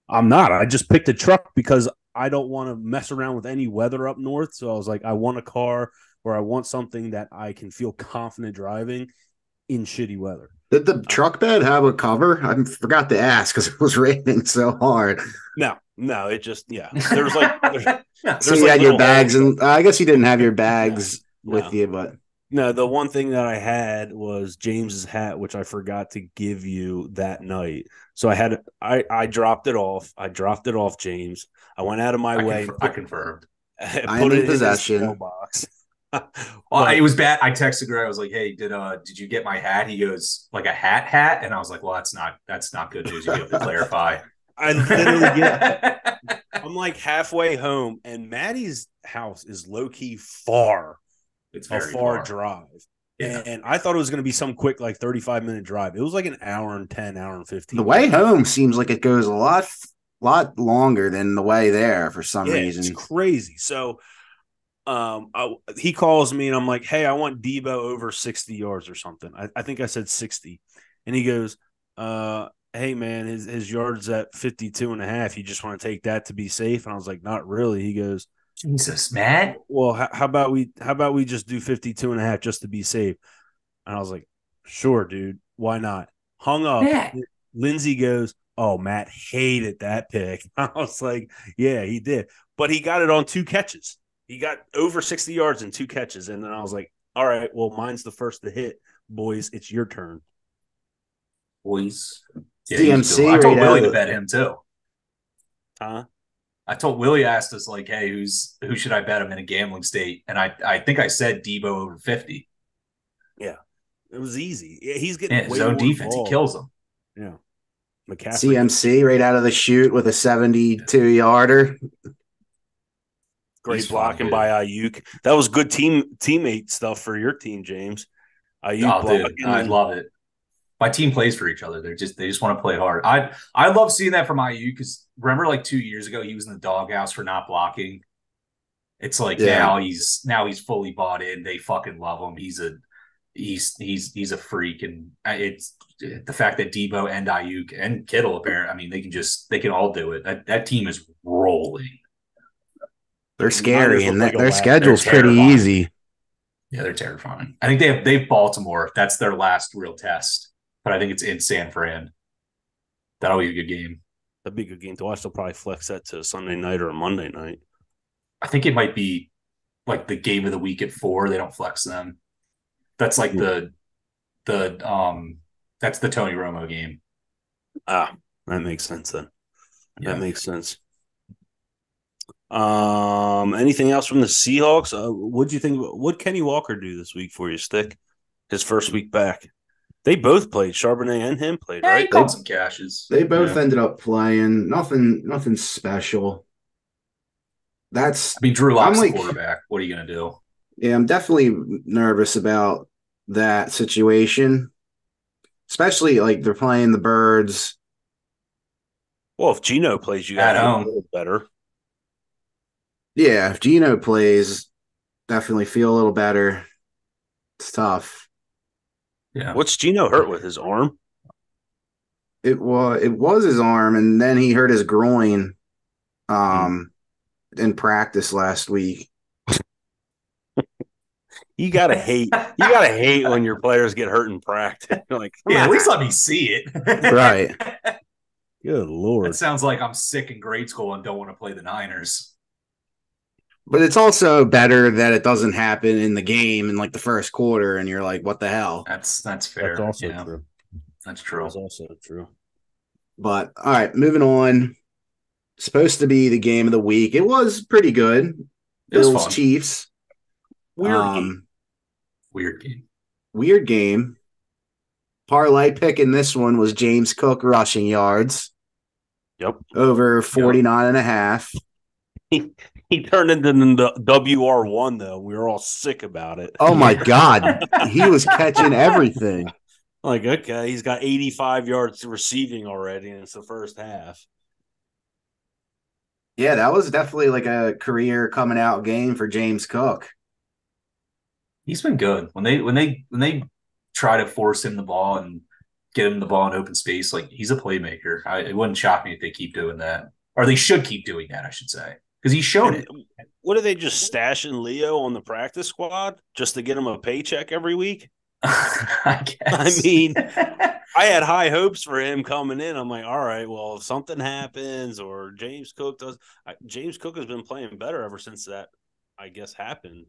I'm not. I just picked a truck because I don't want to mess around with any weather up north. So I was like, I want a car or I want something that I can feel confident driving in shitty weather. Did the truck bed have a cover? I forgot to ask because it was raining so hard. No, no, it just yeah. There was like there's, So there's you like had your bags, and uh, I guess you didn't have your bags No. with you, but No, the one thing that I had was James's hat, which I forgot to give you that night. So I had I I dropped it off. I dropped it off, James. I went out of my I, way. confer- I confirmed. put I am in it his possession. mailbox. Well, But- it was bad. I texted Greg. I was like, "Hey, did uh did you get my hat?" He goes, "Like a hat hat," and I was like, "Well, that's not that's not good news. You have to clarify." I literally get I'm like halfway home, and Maddie's house is low key far, it's a far, far. drive. Yeah. And I thought it was going to be some quick, like 35 minute drive. It was like an hour and 10, hour and 15. the way home seems like it goes a lot, lot longer than the way there for some yeah, reason. it's crazy. So, um, I, he calls me and I'm like, "Hey, I want Deebo over 60 yards or something." I, I think I said 60, and he goes, "Uh, hey man, his his yards at 52 and a half. You just want to take that to be safe?" And I was like, "Not really." He goes, Jesus, man. "Well, how, how about we how about we just do 52 and a half just to be safe?" And I was like, "Sure, dude. Why not?" Hung up. Matt. Lindsay goes, "Oh, Matt hated that pick." I was like, "Yeah, he did." But he got it on two catches. He got over 60 yards in two catches. And then I was like, all right, well, mine's the first to hit. Boys, it's your turn. Boys. DMC I told right Willie to bet him too. Huh? I told Willie asked us like, "Hey, who's who should I bet him in a gambling state?" And I I think I said Deebo over fifty. Yeah, It was easy. Yeah, He's getting Yeah, his own more defense, he kills them. Yeah. McCaffrey. CMC right out of the chute with a 72 yarder. Great He's blocking by Aiyuk. That was good team teammate stuff for your team, James. Aiyuk Oh, dude. I love it. My team plays for each other. They're just they just want to play hard. I I love seeing that from Aiyuk because remember like two years ago he was in the doghouse for not blocking. It's like Yeah. now he's now he's fully bought in. They fucking love him. He's a he's he's he's a freak, and it's the fact that Deebo and Aiyuk and Kittle apparently. I mean, they can just they can all do it. That that team is rolling. They're scary, and like their schedule's They're pretty terrifying. easy. Yeah, they're terrifying. I think they have they have Baltimore. That's their last real test, but I think it's in San Fran. That'll be a good game. That'd be a good game to watch. They'll probably flex that to Sunday night or a Monday night. I think it might be like the game of the week at four. They don't flex them. That's like the the um that's the Tony Romo game. Ah, that makes sense then. Yeah. That makes sense. Um, anything else from the Seahawks? Uh, what do you think? What Kenny Walker do this week for you, Stick? His first week back. They both played. Charbonnet and him played, Yeah, he right? some cashes. They both Yeah. ended up playing. Nothing, nothing special. That's I mean, Drew Lock's I'm like- the quarterback. What are you gonna do? yeah. I'm definitely nervous about that situation, especially like they're playing the Birds. Well, if Geno plays, you At got home. a little better. Yeah, if Geno plays, definitely feel a little better. It's tough. Yeah. What's Geno hurt with his arm? It was it was his arm, and then he hurt his groin, um, in practice last week. You gotta hate. You gotta hate when your players get hurt in practice. You're like, Yeah, at least let me see it. Right. Good lord. That sounds like I'm sick in grade school and don't want to play the Niners. But it's also better that it doesn't happen in the game in like the first quarter, and you're like, "What the hell?" That's that's fair. That's also yeah, true. That's true. That's also true. But all right, moving on. Supposed to be the game of the week. It was pretty good. It was Bills fun. Chiefs. Weird Um, game. Weird game. weird game. Parlay pick in this one was James Cook rushing yards Yep. over 49 and a half. He He turned into the WR one though. We were all sick about it. Oh my god, he was catching everything. Like, okay, he's got 85 yards receiving already, and it's the first half. Yeah, that was definitely like a career coming out game for James Cook. He's been good when they when they when they try to force him the ball and get him the ball in open space. Like he's a playmaker. I, it wouldn't shock me if they keep doing that, or they should keep doing that. I should say because he's shown it. What are they just stashing Leo on the practice squad just to get him a paycheck every week? I guess. I mean, I had high hopes for him coming in. I'm like, all right, well, if something happens or James Cook does, I, James Cook has been playing better ever since that, I guess, happened.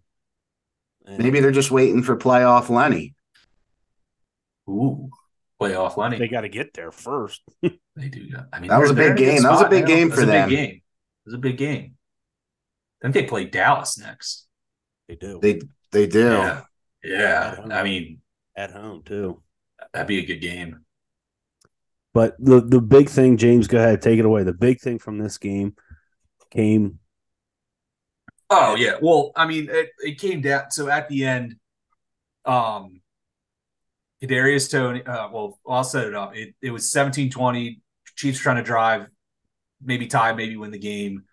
And Maybe they're just waiting for playoff Lenny. Ooh, playoff Lenny. They got to get there first. they do. I mean, that was a big game. That was a big game for them. Big game. It was a big game. I think they play Dallas next. They do. They they do. Yeah. Yeah. I mean, at home too. That'd be a good game. But the the big thing, James, go ahead, take it away. The big thing from this game came. Oh yeah, well, I mean, it, it came down. So at the end, um, Kadarius Toney Uh, well, I'll set it up. It it was 17-20. Chiefs trying to drive, maybe tie, maybe win the game.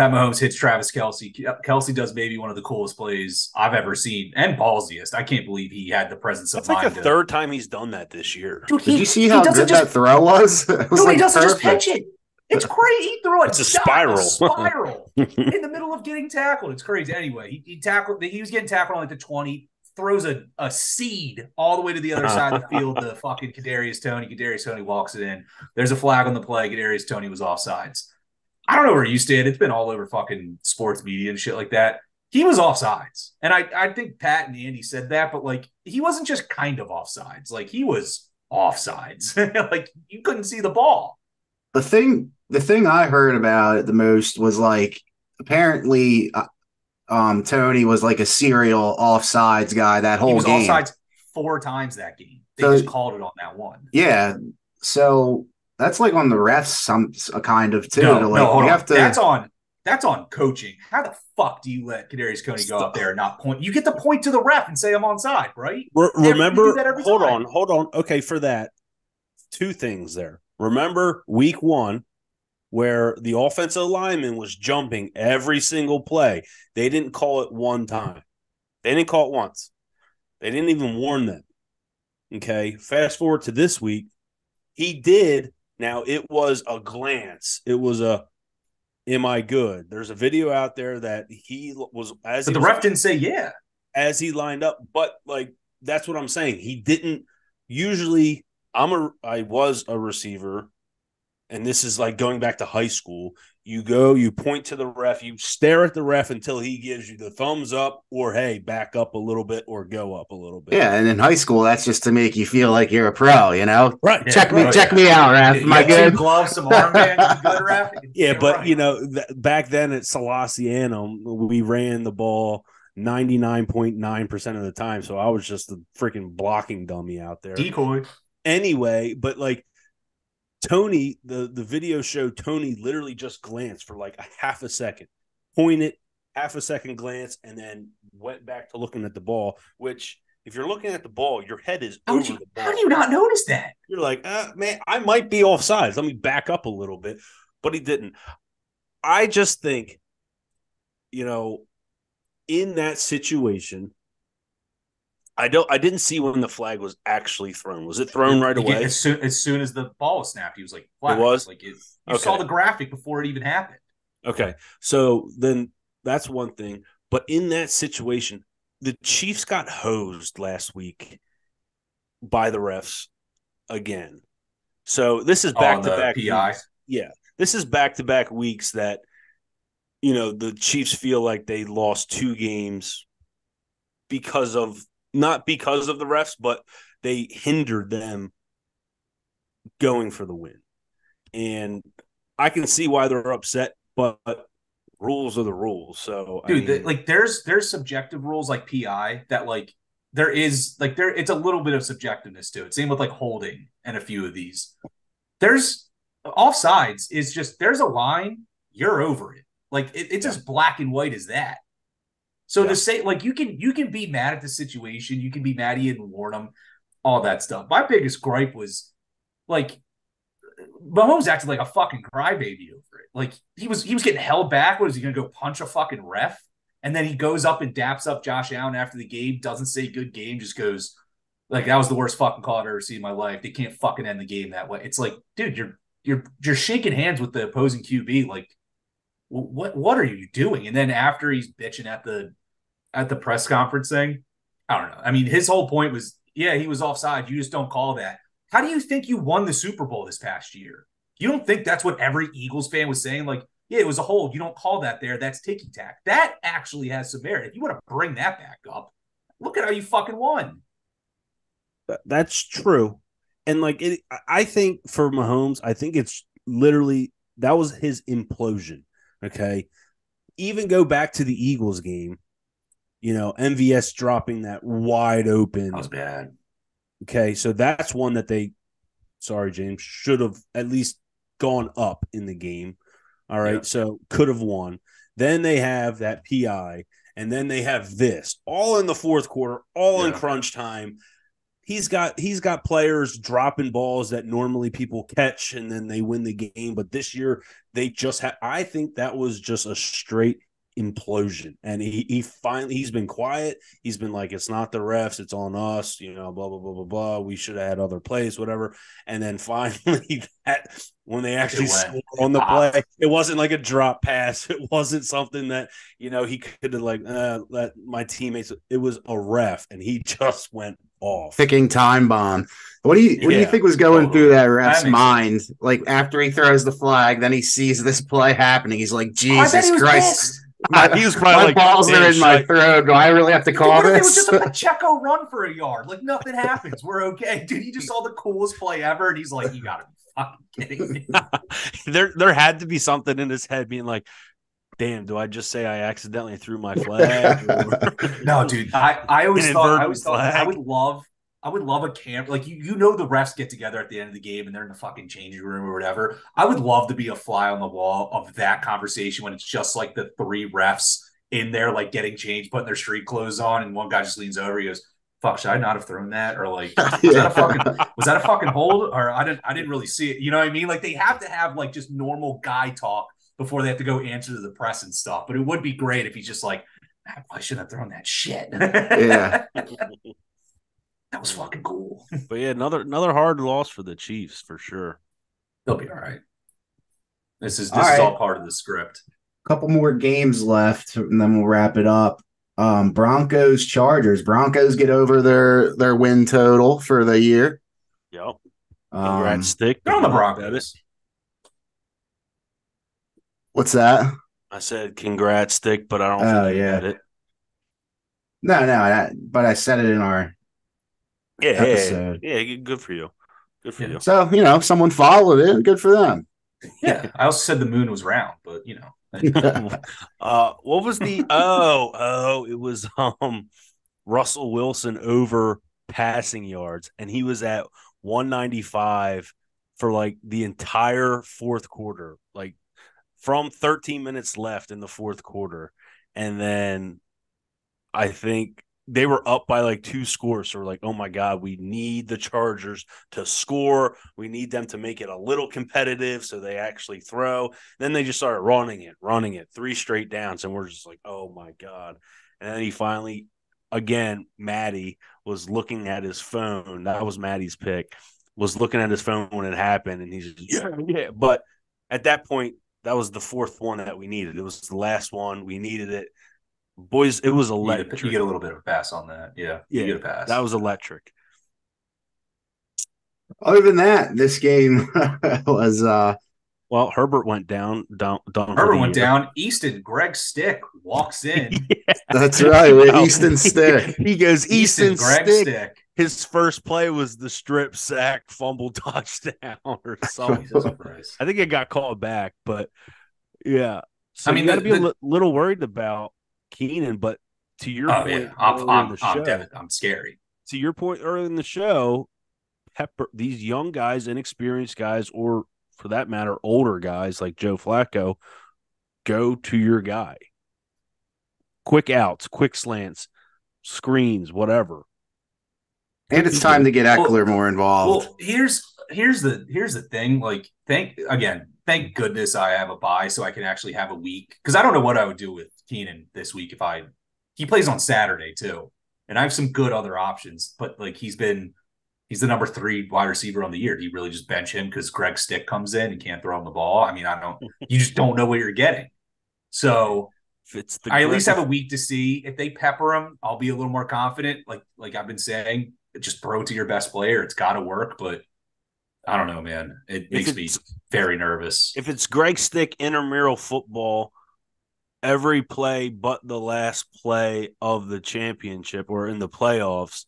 Pat Mahomes hits Travis Kelce. Kelce does maybe one of the coolest plays I've ever seen and ballsiest. I can't believe he had the presence of That's mind. like the to... third time he's done that this year. Dude, he, Did you see how good just... that throw was? was no, like he doesn't perfect. just pitch it. It's crazy. He threw it. It's a spiral. A spiral in the middle of getting tackled. It's crazy. Anyway, he, he tackled. He was getting tackled on like the twenty. Throws a, a seed all the way to the other side of the field. The fucking Kadarius Toney. Kadarius Toney walks it in. There's a flag on the play. Kadarius Toney was offsides. I don't know where you stand. It's been all over fucking sports media and shit like that. He was offsides. And I, I think Pat and Andy said that, but like he wasn't just kind of offsides. Like he was offsides. like you couldn't see the ball. The thing the thing I heard about it the most was like apparently uh, um Toney was like a serial offsides guy that whole he was game. offsides four times that game. They so, just called it on that one. Yeah. So that's like on the refs, some a kind of too. No, to like, no, have to. That's on. That's on coaching. How the fuck do you let Kadarius Toney go up there and not point? You get the point to the ref and say I'm on side, right? Re- remember? Hold time. on, hold on. Okay, for that, two things there. Remember week one where the offensive lineman was jumping every single play. They didn't call it one time. They didn't call it once. They didn't even warn them. Okay. Fast forward to this week. He did now it was a glance. It was a am I good? There's a video out there that he was as But the was, ref didn't say yeah. As he lined up, but like that's what I'm saying. He didn't usually I'm a I was a receiver and this is like going back to high school. You go, you point to the ref, you stare at the ref until he gives you the thumbs up or hey, back up a little bit or go up a little bit. Yeah, and in high school, that's just to make you feel like you're a pro, you know? Right. Yeah, check me, check me out, ref. Am I good? Gloves, some armbands, good ref. Yeah, but right. you know, th- back then at Salesianum, we ran the ball 99.9% of the time. So I was just a freaking blocking dummy out there. Decoy. Anyway, but like Toney, the the video showed Toney literally just glanced for like a half a second, pointed, half a second glance, and then went back to looking at the ball. Which, if you're looking at the ball, your head is how over you, the ball. How do you not notice that? You're like, uh, man, I might be offsides. Let me back up a little bit, but he didn't. I just think, you know, in that situation, I don't. I didn't see when the flag was actually thrown. Was it thrown right away? As soon as soon as the ball was snapped, he was like, flag. "It was like it, you okay. saw the graphic before it even happened." Okay, so then that's one thing. But in that situation, the Chiefs got hosed last week by the refs again. So this is back to back. Yeah, this is back to back weeks that you know the Chiefs feel like they lost two games because of not because of the refs, but they hindered them going for the win. And I can see why they're upset, but rules are the rules. So dude, I mean, the, like there's there's subjective rules like PI that like there is like there it's a little bit of subjectiveness to it. Same with like holding and a few of these. There's offsides is just there's a line, you're over it. Like it, it's as black and white as that. So to say like you can you can be mad at the situation, you can be mad he didn't warn him, all that stuff. My biggest gripe was like Mahomes acted like a fucking crybaby over it. Like he was he was getting held back. What is he gonna go punch a fucking ref? And then he goes up and daps up Josh Allen after the game, doesn't say good game, just goes like that was the worst fucking call I've ever seen in my life. They can't fucking end the game that way. It's like, dude, you're you're you're shaking hands with the opposing QB. Like, what what are you doing? And then after he's bitching at the at the press conference thing, I don't know. I mean, his whole point was, yeah, he was offside. You just don't call that. How do you think you won the Super Bowl this past year? You don't think that's what every Eagles fan was saying? Like, yeah, it was a hold. You don't call that there. That's ticky tack. That actually has some merit. If you want to bring that back up, look at how you fucking won. That's true. And like it, I think for Mahomes, I think it's literally that was his implosion. Okay. Even go back to the Eagles game, you know, MVS dropping that wide open. That was bad. Okay. So that's one that they, sorry, James, should have at least gone up in the game. All right. So could have won. Then they have that PI, and then they have this all in the fourth quarter, all yeah. in crunch time he's got he's got players dropping balls that normally people catch and then they win the game but this year they just have i think that was just a straight implosion and he he finally he's been quiet he's been like it's not the refs it's on us you know blah blah blah blah blah we should have had other plays whatever and then finally that when they actually scored on the play it wasn't like a drop pass it wasn't something that you know he could have like uh, let my teammates it was a ref and he just went off. Ticking time bomb. What do you what yeah. do you think was going totally. through that ref's that mind? Sense. Like after he throws the flag, then he sees this play happening. He's like, Jesus Christ. My, he was probably my like, balls are in my throat. Do I really have to call Dude, this? It was just a Pacheco run for a yard. Like nothing happens. We're okay. Dude, he just saw the coolest play ever, and he's like, "You gotta be fucking kidding me." there, there had to be something in his head being like, damn, do I just say I accidentally threw my flag? no, dude. I, I always thought I always thought I would love I would love a camp like you you know the refs get together at the end of the game and they're in the fucking changing room or whatever. I would love to be a fly on the wall of that conversation when it's just like the three refs in there like getting changed, putting their street clothes on, and one guy just leans over, he goes, Fuck, should I not have thrown that? Or like was yeah. that a fucking was that a fucking hold? Or I didn't I didn't really see it. You know what I mean? Like they have to have like just normal guy talk before they have to go answer to the press and stuff. But it would be great if he's just like, I shouldn't have thrown that shit. yeah. that was fucking cool. but yeah, another another hard loss for the Chiefs for sure. They'll be all right. This is this all is right. all part of the script. A couple more games left, and then we'll wrap it up. Um, Broncos Chargers. Broncos get over their their win total for the year. Yep. Um, stick. They're on the Broncos. What's that? I said congrats, stick, but I don't oh, think yeah. it. No, no, I, but I said it in our yeah, episode. Yeah, yeah, good for you. Good for yeah. you. So, you know, someone followed it. Good for them. Yeah. I also said the moon was round, but you know. uh what was the oh oh it was um Russell Wilson over passing yards and he was at 195 for like the entire fourth quarter. Like from 13 minutes left in the fourth quarter. And then I think they were up by like two scores. So we're like, oh my God, we need the Chargers to score. We need them to make it a little competitive so they actually throw. Then they just started running it, running it, three straight downs. And we're just like, oh my God. And then he finally, again, Maddie was looking at his phone. That was Maddie's pick, was looking at his phone when it happened. And he's just, yeah, yeah. But at that point, that was the fourth one that we needed. It was the last one. We needed it. Boys, it was electric. You get, a little bit of a pass on that. Yeah. Yeah. You get a pass. That was electric. Other than that, this game was uh well, Herbert went down. Down. down Herbert went year. down. Easton, Greg Stick walks in. yeah. That's right. With Easton Stick. he goes Easton, Easton Greg Stick. Stick his first play was the strip sack fumble touchdown or something. I think it got called back, but yeah. So I mean, you got to be the, a little worried about Keenan, but to your oh, point, yeah. I'm, I'm, I'm, I'm, scary. To your point earlier in the show, Pepper, these young guys, inexperienced guys, or for that matter, older guys like Joe Flacco, go to your guy. Quick outs, quick slants, screens, whatever. And it's time to get Ekeler more involved. Well, here's here's the here's the thing. Like, thank again, thank goodness I have a buy so I can actually have a week because I don't know what I would do with Keenan this week if I he plays on Saturday too, and I have some good other options. But like he's been he's the number three wide receiver on the year. Do you really just bench him because Greg Stick comes in and can't throw him the ball? I mean, I don't. you just don't know what you're getting. So It's the I at least have a week to see if they pepper him. I'll be a little more confident. Like like I've been saying, just throw to your best player. It's got to work, but I don't know, man. It If makes me very nervous. if it's Greg Stick intramural football, every play but the last play of the championship or in the playoffs,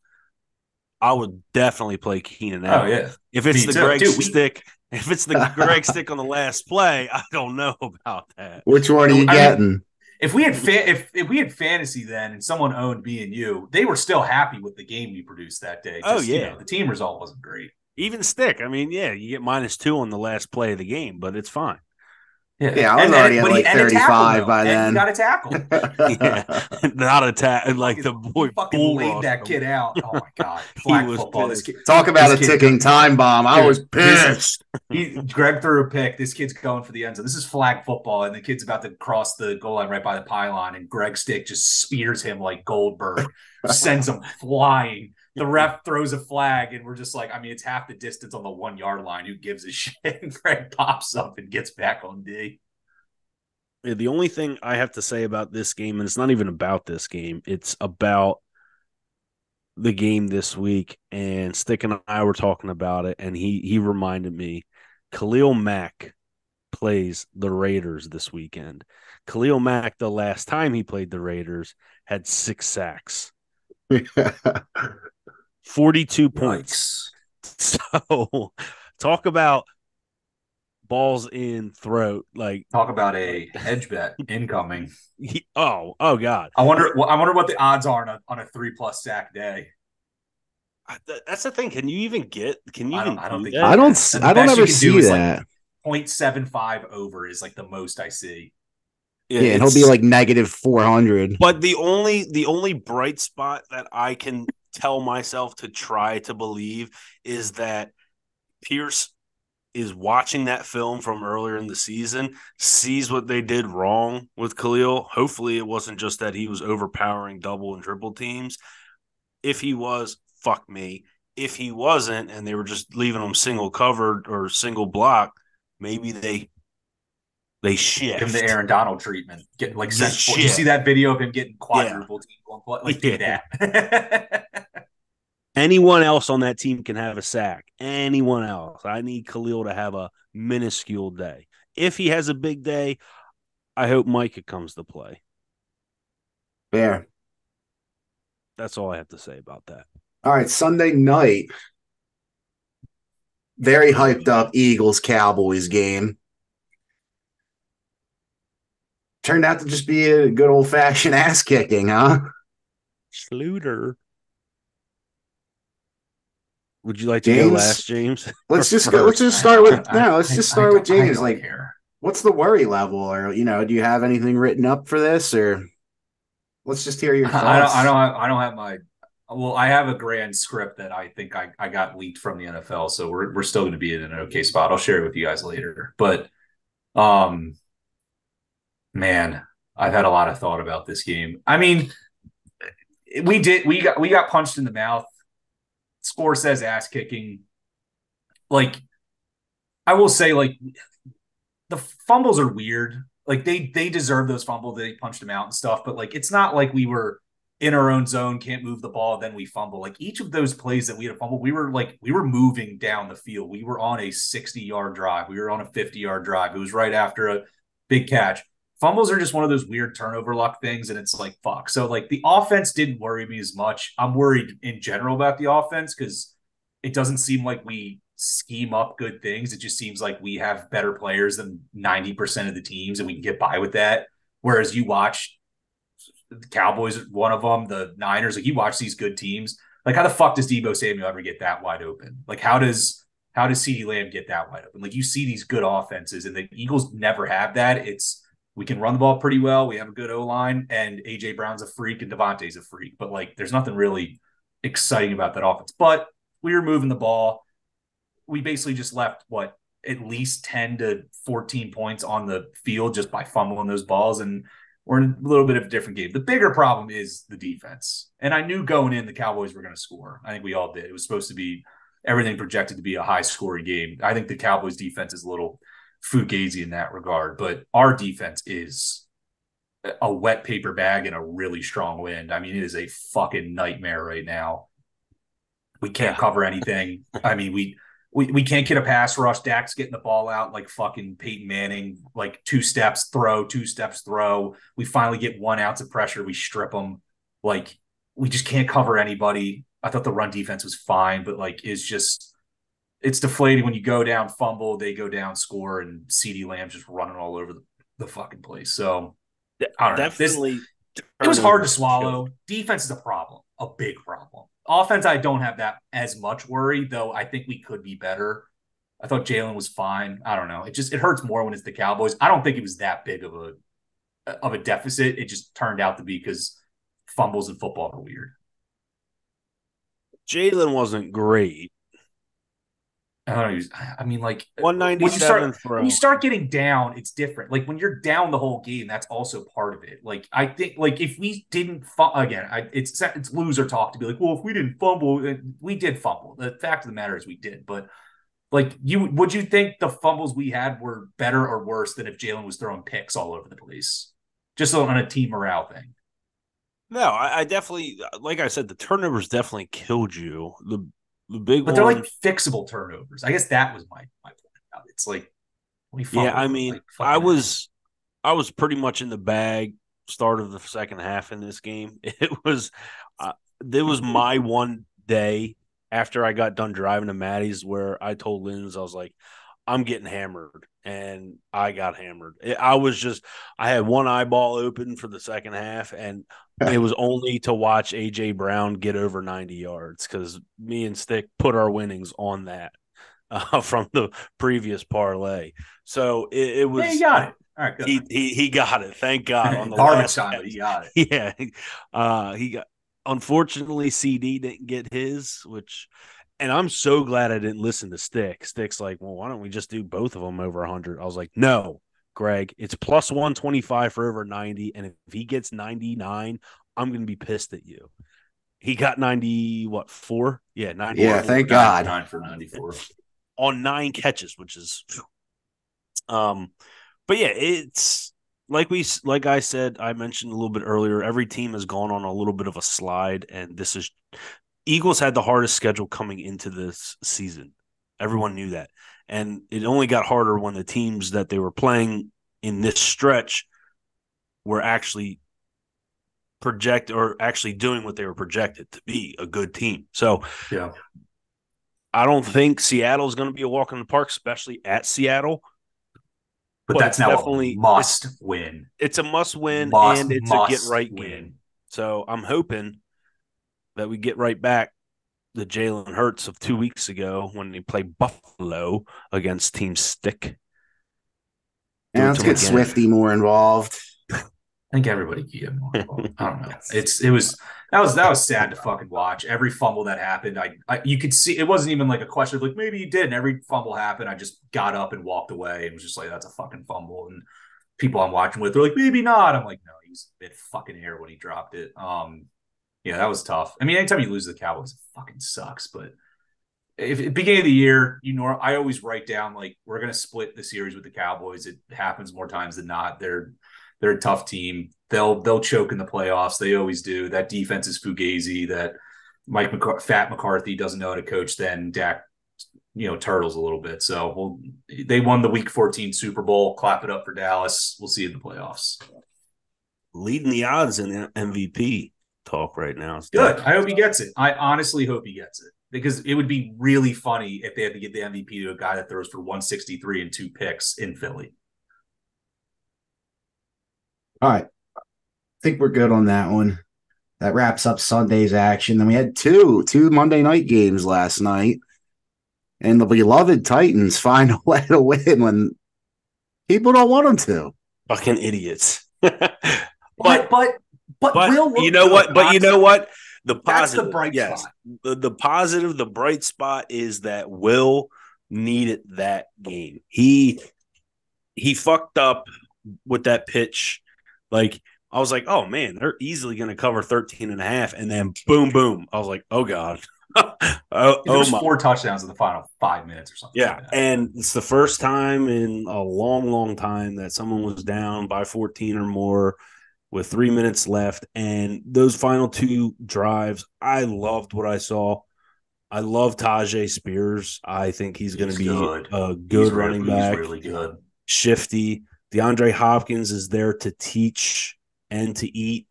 I would definitely play Keenan Oh yeah, If it's Me the too. Greg Dude, we- Stick, if it's the Greg Stick on the last play, I don't know about that. Which one are you I mean- getting? if we had fa- if if we had fantasy then and someone owned me and you, they were still happy with the game we produced that day. Oh, you yeah. know, the team result wasn't great. Even Stick, I mean, yeah, you get minus two on the last play of the game, but it's fine. Yeah, I was already at like and a tackle, 35 though, by and then. He got a tackle. Yeah. Not attack like the boy He fucking laid that him. kid out. Oh my god, flag was football. This kid, Talk about a This kid- ticking time bomb. I was pissed. he, Greg threw a pick. This kid's going for the end zone. This is flag football, and the kid's about to cross the goal line right by the pylon, and Greg Stick just spears him like Goldberg, sends him flying. The ref throws a flag, and we're just like, I mean, it's half the distance on the one yard line. Who gives a shit? And Greg pops up and gets back on D. Yeah, the only thing I have to say about this game, and it's not even about this game, it's about the game this week. And Stick and I were talking about it, and he he reminded me Khalil Mack plays the Raiders this weekend. Khalil Mack, the last time he played the Raiders, had six sacks, 42 points. So talk about balls in throat. Like, Talk about a hedge bet incoming. he, oh, oh God. I wonder. I wonder what the odds are on a on a three plus sack day. I- That's the thing. Can you even get? Can you I don't- I don't do think- that? I don't. The I don't ever see do is, like, that. 0.75 over is like the most I see. yeah, and he'll be like negative four hundred. But the only the only bright spot that I can tell myself to try to believe is that Pierce is watching that film from earlier in the season, sees what they did wrong with Khalil. Hopefully, it wasn't just that he was overpowering double and triple teams. If he was, fuck me. If he wasn't, and they were just leaving him single covered or single block, maybe they they shift. Give him the Aaron Donald treatment. Get like Yeah, sent. Did you see that video of him getting quadruple team one play? Like Yeah. that. Anyone else on that team can have a sack. Anyone else. I need Khalil to have a minuscule day. If he has a big day, I hope Micah comes to play. Yeah. That's all I have to say about that. All right, Sunday night. Very hyped up Eagles Cowboys game. Turned out to just be a good old fashioned ass kicking, huh? Schluter. Would you like to go James? last, James? Let's just go. Let's just start with I- no. Let's I- just I start with James. Like, care. what's the worry level, or you know, do you have anything written up for this, or let's just hear your thoughts? I don't. I don't. Have, I don't have my. Well, I have a grand script that I think I, I got leaked from the NFL, so we're we're still going to be in an okay spot. I'll share it with you guys later. But, um, man, I've had a lot of thought about this game. I mean, we did we got we got punched in the mouth. Score says ass kicking. Like, I will say, like the fumbles are weird. Like they they deserve those fumbles. They punched them out and stuff. But like, it's not like we were in our own zone, can't move the ball, then we fumble. Like each of those plays that we had a fumble, we were like we were moving down the field. We were on a 60 yard drive. We were on a 50 yard drive. It was right after a big catch. Fumbles are just one of those weird turnover luck things, and it's like fuck. So like the offense didn't worry me as much. I'm worried in general about the offense because it doesn't seem like we scheme up good things. It just seems like we have better players than 90% of the teams, and we can get by with that. Whereas you watch the Cowboys, one of them, the Niners, like you watch these good teams. Like, how the fuck does Deebo Samuel ever get that wide open? Like, how does how does CeeDee Lamb get that wide open? Like, you see these good offenses, and the Eagles never have that. It's We can run the ball pretty well. We have a good O line, and AJ Brown's a freak, and DeVonta's a freak. But like, there's nothing really exciting about that offense. But we were moving the ball. We basically just left what at least 10 to 14 points on the field just by fumbling those balls. And we're in a little bit of a different game. The bigger problem is the defense. And I knew going in the Cowboys were going to score. I think we all did. It was supposed to be everything projected to be a high scoring game. I think the Cowboys defense is a little fugazi in that regard, but our defense is a wet paper bag in a really strong wind. I mean, it is a fucking nightmare right now. We can't cover anything. I mean, we we, we can't get a pass rush. Dak's getting the ball out like fucking Peyton Manning, like two steps throw, two steps throw. We finally get one ounce of pressure. We strip them. Like we just can't cover anybody. I thought the run defense was fine, but like it's just it's deflating when you go down, fumble, they go down, score, and CeeDee Lamb's just running all over the, the fucking place. So I don't Definitely. know. This, it was hard to swallow. Defense is a problem, a big problem. Offense, I don't have that as much worry, though. I think we could be better. I thought Jalen was fine. I don't know. It just it hurts more when it's the Cowboys. I don't think it was that big of a uh, of a deficit. It just turned out to be because fumbles in football are weird. Jalen wasn't great. I don't know. I mean, like one ninety when you start when you start getting down, it's different. Like when you're down the whole game, that's also part of it. Like I think, like if we didn't fu- again, I, it's it's loser talk to be like, well, if we didn't fumble, uh, we did fumble. The fact of the matter is, we did. But like, you would you think the fumbles we had were better or worse than if Jalen was throwing picks all over the place, just on a team morale thing? No, I, I definitely, like I said, the turnovers definitely killed you. The the big But they're like fixable turnovers. I guess that was my my point. It. It's like yeah. I mean, like, I was, I was pretty much in the bag. Start of the second half in this game, it was, uh, there was my one day after I got done driving to Maddie's where I told Linz I was like, I'm getting hammered, and I got hammered. It, I was just, I had one eyeball open for the second half, and it was only to watch AJ Brown get over 90 yards because me and Stick put our winnings on that uh, from the previous parlay. So it, it was Yeah, you got it. All right, good. He, he he got it. Thank God on the Garbage last time, but he got it. Yeah, uh, he got. Unfortunately, CeeDee didn't get his, which, and I'm so glad I didn't listen to Stick. Stick's like, well, why don't we just do both of them over 100? I was like, no, Greg, it's plus 125 for over 90, and if he gets 99, I'm going to be pissed at you. He got 90, what, four? Yeah, 90. Yeah, thank God. Nine for ninety four. on nine catches, which is, um, but yeah, it's like we like I said, I mentioned a little bit earlier. Every team has gone on a little bit of a slide, and this is Eagles had the hardest schedule coming into this season. Everyone knew that, and it only got harder when the teams that they were playing in this stretch were actually project or actually doing what they were projected to be a good team. So Yeah. I don't think Seattle is going to be a walk in the park, especially at Seattle. But But that's it's now definitely- a must win. It's a must win Must- and it's a get right win. game. So I'm hoping that we get right back the Jalen Hurts of two weeks ago when he played Buffalo against Team Stick. Yeah, let's get again. Swifty more involved. I think everybody can get more involved. I don't know. It's it was that was that was sad to fucking watch. Every fumble that happened, I, I you could see it wasn't even like a question of like maybe he did. And every fumble happened, I just got up and walked away and was just like that's a fucking fumble. And people I'm watching with they're like maybe not. I'm like no, he was a bit fucking air when he dropped it. Um, yeah, that was tough. I mean, anytime you lose the Cowboys, it fucking sucks. But if at beginning of the year, you know, I always write down like we're gonna split the series with the Cowboys. It happens more times than not. They're they're a tough team. They'll they'll choke in the playoffs. They always do. That defense is fugazi. That Mike McCar- Fat McCarthy doesn't know how to coach. Then Dak, you know, turtles a little bit. So we'll, they won the Week 14 Super Bowl. Clap it up for Dallas. We'll see you in the playoffs. Leading the odds in MVP talk right now. It's Good. I hope he gets it. I honestly hope he gets it because it would be really funny if they had to give the MVP to a guy that throws for 163 and two picks in Philly. All right. I think we're good on that one. That wraps up Sunday's action. Then we had two two Monday night games last night. And the beloved Titans find a way to win when people don't want them to. Fucking idiots. but but but, but Will you know what? But you know what? The That's positive, the bright yes, spot. the, the positive, the bright spot is that Will needed that game. He he fucked up with that pitch. Like I was like, oh man, they're easily going to cover 13 and a half. And then boom, boom. I was like, oh God. oh, oh my. four touchdowns in the final five minutes or something. Yeah. like. And it's the first time in a long, long time that someone was down by 14 or more with three minutes left. And those final two drives, I loved what I saw. I love Tyjae Spears. I think he's, going to be good. a good He's running really, back really good. shifty. DeAndre Hopkins is there to teach and to eat.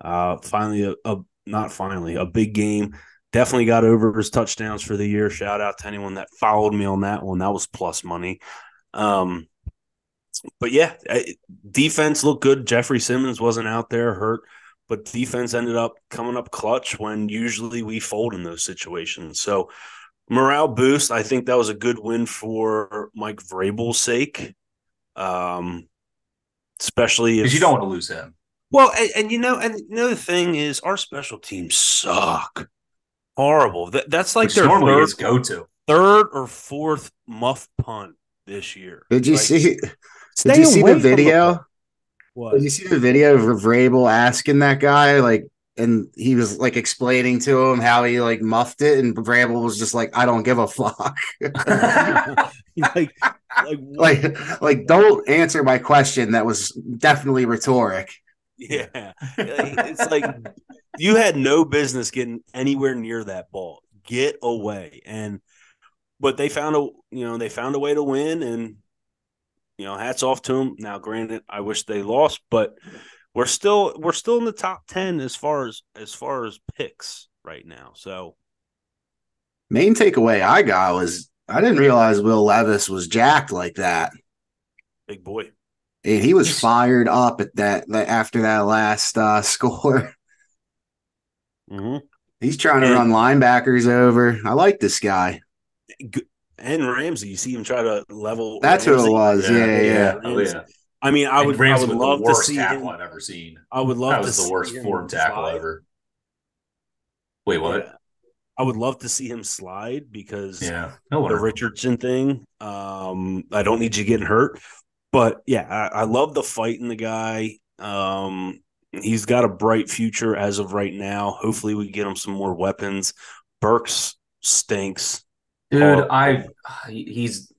Uh, finally, a, a not finally a big game. Definitely got over his touchdowns for the year. Shout out to anyone that followed me on that one. That was plus money. Um, but yeah, defense looked good. Jeffrey Simmons wasn't out there hurt, but defense ended up coming up clutch when usually we fold in those situations. So morale boost. I think that was a good win for Mike Vrabel's sake. Um, especially if Because you don't want to lose him. well, and, and you know, and you know the thing is, our special teams suck, horrible. That, that's like Which their normally third, is go to. third or fourth muff punt this year. Did you Like, see? Stay Did you see the video? What? Did you see the video of Vrabel asking that guy like, and he was like explaining to him how he like muffed it, and Vrabel was just like, "I don't give a fuck." like, like, like, like don't answer my question. That was definitely rhetoric. yeah, it's like you had no business getting anywhere near that ball. Get away, and but they found a you know they found a way to win, and you know hats off to them. Now, granted, I wish they lost, but we're still we're still in the top ten as far as as far as picks right now. So Main takeaway I got was I didn't realize Will Levis was jacked like that. big boy. And he was fired up at that, that after that last uh, score. hmm He's trying to And- run linebackers over. I like this guy. And Ramsey, you see him try to level. That's who it was. Yeah, yeah. yeah. Oh, yeah. I mean, I And would, I would love the to see tackle him. I've ever seen. I would love That to was the see worst form tackle slide. ever. Wait, what? Yeah. I would love to see him slide because Yeah. No the. Richardson thing. Um, I don't need you getting hurt, but yeah, I, I love the fight in the guy. Um, he's got a bright future as of right now. Hopefully, we get him some more weapons. Burks stinks. Dude, Horrible. I he's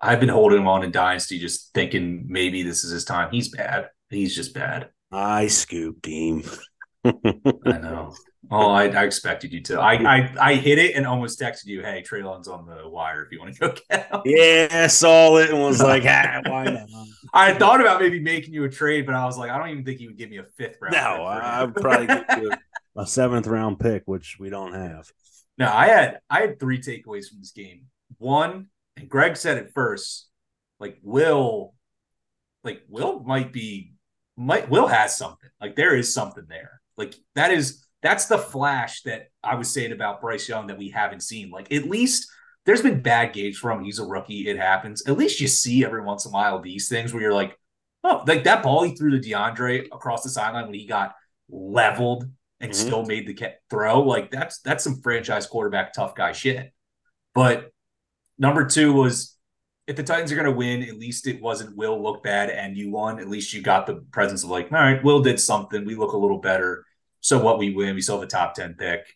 I've been holding him on in Dynasty, just thinking maybe this is his time. He's bad. He's just bad. I scooped him. I know. Oh, I, I expected you to. I, I I hit it and almost texted you, "Hey, Treylon's on the wire if you want to go get him." yeah, I saw it and was like, ah, why not? I thought about maybe making you a trade, but I was like, I don't even think you would give me a fifth round. No. I'd probably get you a seventh round pick, which we don't have. No, I had I had three takeaways from this game. One, and Greg said it first, like Will, like Will might be might Will has something. Like there is something there. Like that is that's the flash that I was saying about Bryce Young that we haven't seen. Like at least there's been bad games for him. He's a rookie. It happens. At least you see every once in a while these things where you're like, oh, like that ball he threw to DeAndre across the sideline when he got leveled and Mhm. still made the throw. Like that's that's some franchise quarterback tough guy shit. But number two was if the Titans are going to win, at least it wasn't Will look bad and you won. At least you got the presence of like, all right, Will did something. We look a little better. So what we win, we still have a top 10 pick,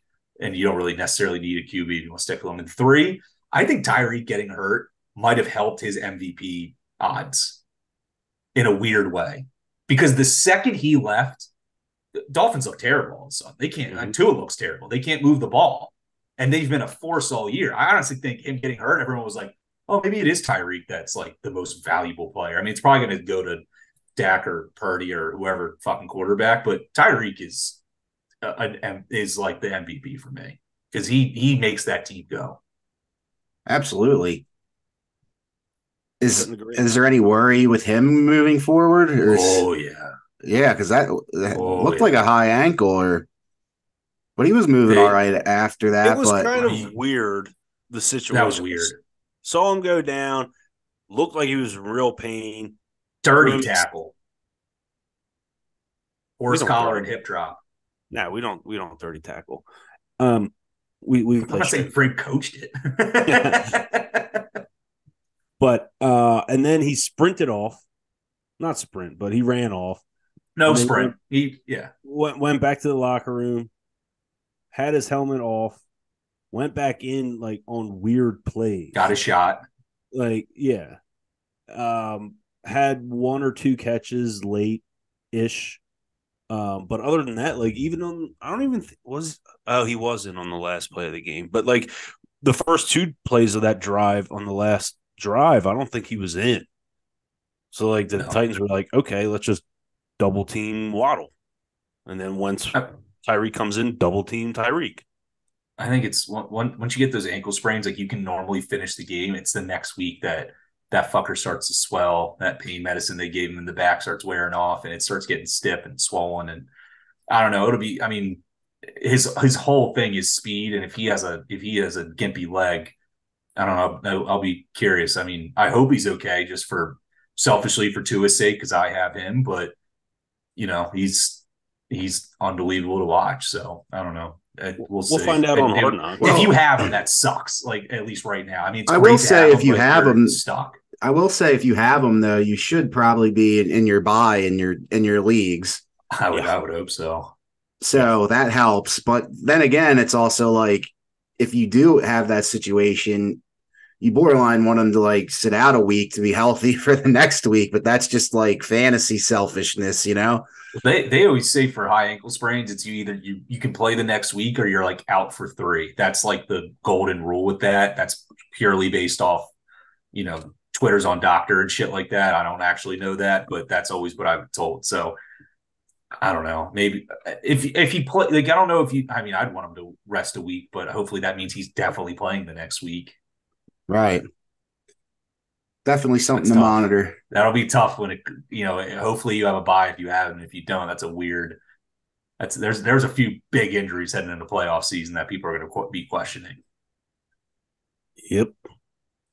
and you don't really necessarily need a QB if you want to stick with them. And three, I think Tyreek getting hurt might have helped his MVP odds in a weird way. Because the second he left, Dolphins look terrible all of. They can't, Mhm. Tua looks terrible. They can't move the ball. And they've been a force all year. I honestly think him getting hurt, everyone was like, oh, maybe it is Tyreek that's like the most valuable player. I mean, it's probably going to go to Dak or Purdy or whoever fucking quarterback, but Tyreek is uh, an, is like the MVP for me because he he makes that team go. Absolutely. Is is there any worry with him moving forward? Or is- Oh yeah, yeah, because that, that Oh, looked yeah. like a high ankle, or but he was moving They- all right after that. it was but kind of he- weird the situation. that was weird. Saw him go down, looked like he was in real pain. Dirty Bruce. tackle. horse collar and hip drop. No, we don't. We don't dirty tackle. Um, we we. I'm not saying Frank coached it, but uh, and then he sprinted off, not sprint, but he ran off. No sprint. He yeah went went back to the locker room, had his helmet off, went back in like on weird plays. Got a shot. Like yeah, um, had one or two catches late ish. Um, but other than that, like even on, I don't even th- was. Oh, he wasn't on the last play of the game, but like the first two plays of that drive on the last drive, I don't think he was in. So like the no. Titans were like, okay, let's just double team Waddle, and then once Tyreek comes in, double team Tyreek. I think it's one, once you get those ankle sprains, like you can normally finish the game. It's the next week that that fucker starts to swell. That pain medicine they gave him in the back starts wearing off, and it starts getting stiff and swollen. And I don't know. It'll be. I mean, his his whole thing is speed, and if he has a if he has a gimpy leg, I don't know. I'll, I'll be curious. I mean, I hope he's okay, just for selfishly for Tua's sake, because I have him. But you know, he's he's unbelievable to watch. So I don't know. We'll, we'll find out on Hard Knocks. If you have him, that sucks. Like at least right now. I mean, I will say if you have him stuck. I will say if you have them though, you should probably be in, in your buy in your in your leagues. I would yeah. I would hope so. So that helps. But then again, it's also like if you do have that situation, you borderline want them to like sit out a week to be healthy for the next week. But that's just like fantasy selfishness, you know? They they always say for high ankle sprains, it's you either you you can play the next week or you're like out for three. That's like the golden rule with that. That's purely based off, you know, Twitter's on doctor and shit like that. I don't actually know that, but that's always what I've told. So I don't know. Maybe if if he play like I don't know if you I mean I'd want him to rest a week, but hopefully that means he's definitely playing the next week. Right. Definitely something that's to tough. monitor. That'll be tough when it you know, hopefully you have a buy if you have and if you don't, that's a weird that's there's there's a few big injuries heading into playoff season that people are going to be questioning. Yep.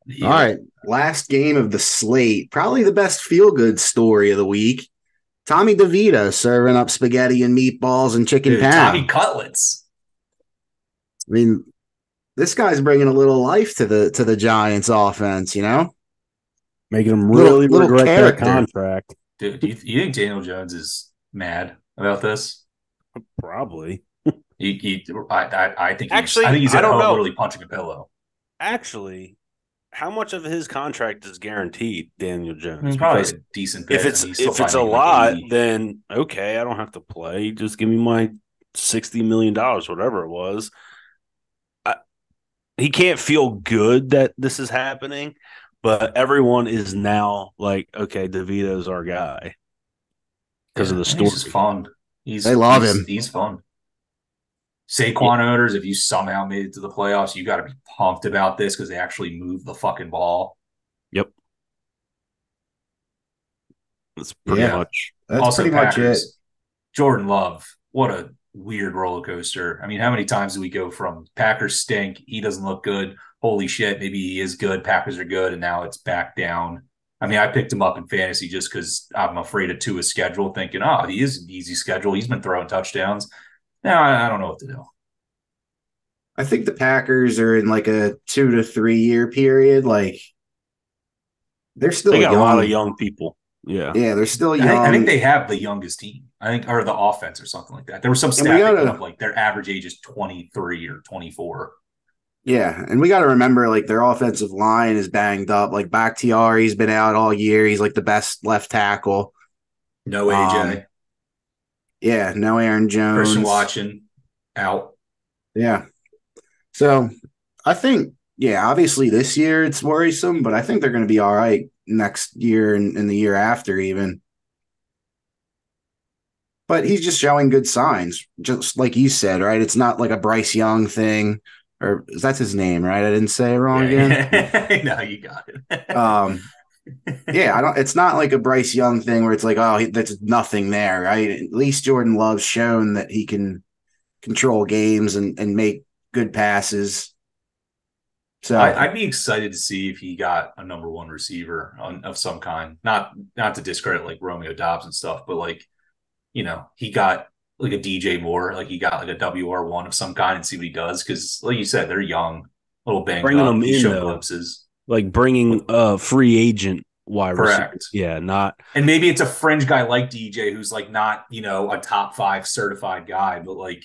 Yeah. All right. Last game of the slate. Probably the best feel good story of the week. Tommy DeVito serving up spaghetti and meatballs and chicken Dude, Tommy cutlets. I mean, this guy's bringing a little life to the to the Giants offense, you know? Making them really little, regret little their contract. Dude, do you, you, think Daniel Jones is mad about this? Probably. he, he, I, I, I think actually, I think he's I don't know. literally punching a pillow. Actually, how much of his contract is guaranteed, Daniel Jones? It's probably a decent. Bit. If it's if it's a lot, then okay, I don't have to play. Just give me my sixty million dollars, whatever it was. I, he can't feel good that this is happening, but everyone is now like, okay, DeVito's our guy because yeah, of the story. He's fun. He's they love he's, him. He's fun. Saquon yeah. owners, if you somehow made it to the playoffs, you got to be pumped about this because they actually moved the fucking ball. Yep. That's pretty yeah. much. That's also pretty Packers, much it. Jordan Love, what a weird roller coaster. I mean, how many times do we go from Packers stink, he doesn't look good, holy shit, maybe he is good, Packers are good, and now it's back down. I mean, I picked him up in fantasy just because I'm afraid of Tua's schedule, thinking, oh, he is an easy schedule. He's been throwing touchdowns. Now I, I don't know what to do. I think the Packers are in like a two to three year period. Like they're still they got young. a lot of young people. Yeah, yeah, they're still young. I, I, think they have the youngest team. I think, or the offense, or something like that. There was some stat gotta, up, like their average age is twenty three or twenty four. Yeah, and we got to remember like their offensive line is banged up. Like Bakhtiari's been out all year. He's like the best left tackle. No AJ. Um, yeah, no Aaron Jones. Christian Watson out. Yeah. So I think, yeah, obviously this year it's worrisome, but I think they're going to be all right next year and, and the year after, even. But he's just showing good signs, just like you said, right? It's not like a Bryce Young thing, or that's his name, right? I didn't say it wrong yeah, again. no, you got it. um, yeah, I don't. It's not like a Bryce Young thing where it's like, oh, he, that's nothing there, right? At least Jordan Love's shown that he can control games and and make good passes. So I, would be excited to see if he got a number one receiver on, of some kind. Not not to discredit like Romeo Doubs and stuff, but like you know, he got like a DJ Moore, like he got like a WR one of some kind and see what he does. Cause like you said, they're young, little banged Bringing up. them He in, though. glimpses. Like bringing a free agent wide receiver. Yeah, not And maybe it's a fringe guy like DJ who's like not, you know, a top five certified guy, but like,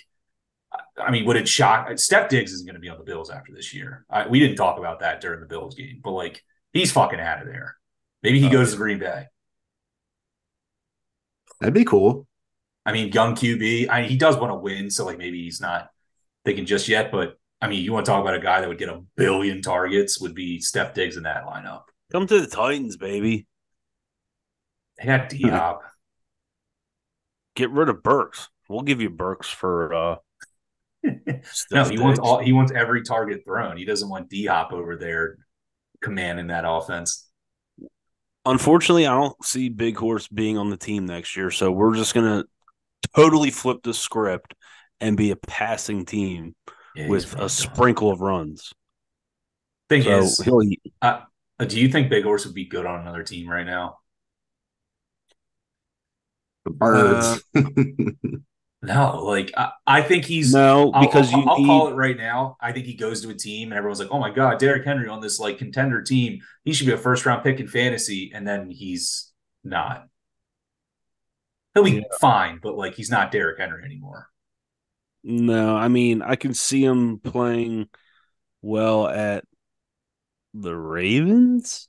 I mean, would it shock? Steph Diggs isn't going to be on the Bills after this year. I, we didn't talk about that during the Bills game, but like, he's fucking out of there. Maybe he Oh, goes yeah. to Green Bay. That'd be cool. I mean, young QB. I he does want to win, so like maybe he's not thinking just yet. But I mean, you want to talk about a guy that would get a billion targets? Would be Steph Diggs in that lineup. come to the Titans, baby. They got D Hop. Get rid of Burks. We'll give you Burks for uh no, he wants all. He wants every target thrown. He doesn't want D Hop over there commanding that offense. Unfortunately, I don't see Big Horse being on the team next year, so we're just gonna totally flip the script and be a passing team Yeah, with a really sprinkle of runs. Thing So is, he'll eat. uh, do you think Big Horse would be good on another team right now? The birds. No, like I, I think he's no I'll- because I'll, you I'll need call it right now. I think he goes to a team and everyone's like, "Oh my god, Derrick Henry on this like contender team. He should be a first round pick in fantasy." And then he's not. He'll be fine, but like he's not Derrick Henry anymore. no. I mean, I can see him playing well at the Ravens,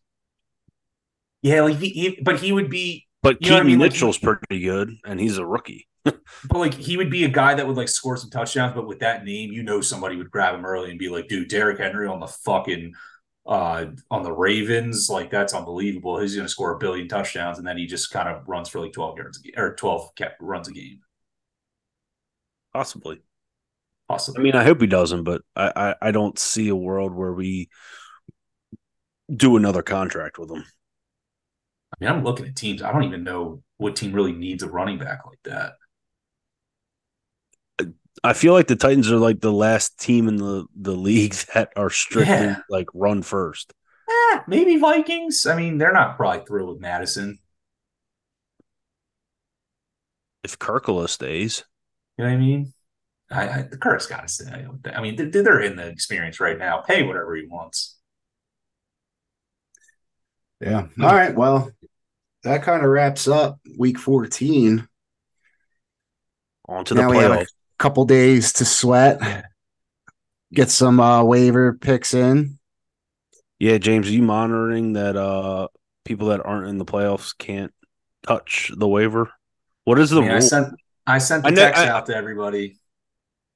Yeah, like he, he but he would be, but what I Keaton mean? Like, Mitchell's pretty good, and he's a rookie. But like he would be a guy that would like score some touchdowns. But with that name, you know, somebody would grab him early and be like, "Dude, Derrick Henry on the fucking." Uh, on the Ravens, like that's unbelievable. He's going to score a billion touchdowns, and then he just kind of runs for like twelve yards a game, or twelve ca- runs a game. Possibly. Possibly. I mean, I hope he doesn't, but I, I, I don't see a world where we do another contract with him. I mean, I'm looking at teams. I don't even know what team really needs a running back like that. I feel like the Titans are like the last team in the, the league that are strictly Yeah. like run first. Eh, maybe Vikings. I mean, they're not probably thrilled with Mattison. If Kirkla stays, You know what I mean? I, I the Kirk's got to stay. I mean, they, they're in the experience right now. Pay whatever he wants. yeah. All right. Well, that kind of wraps up week 14. on to the Now we have a playoffs. Couple days to sweat. Get some uh, waiver picks in. Yeah, James, are you monitoring that uh people that aren't in the playoffs can't touch the waiver? What is the I, mean, I sent I sent the I know- text I- out to everybody.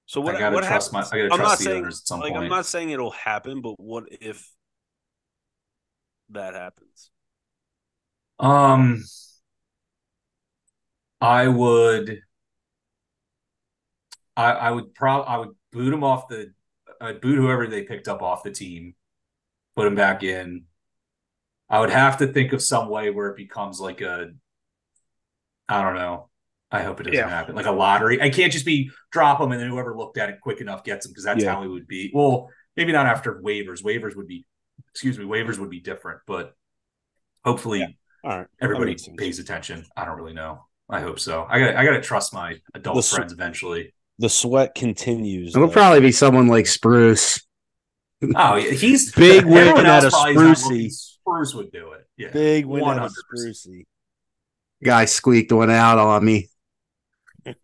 so what, I gotta what trust happens? my- I gotta I'm trust not the saying owners at some like I'm not saying it'll happen, but what if that happens? Um, I would, I, I would probably, I would boot him off the, I'd boot whoever they picked up off the team, put him back in. I would have to think of some way where it becomes like a, I don't know. I hope it doesn't Yeah. happen. Like a lottery. I can't just be drop them and then whoever looked at it quick enough gets them because that's Yeah. how it would be. Well, maybe not after waivers. Waivers would be, excuse me, waivers would be different, but hopefully Yeah. All right, everybody pays attention. I don't really know. I hope so. I got I got to trust my adult The friends eventually. The sweat continues. It'll though. probably be someone like Spruce. Oh, yeah, he's Big win everyone out of probably is not Sprucey. Spruce would do it. Yeah, big win out of 100%. Sprucey. Guy squeaked one out on me.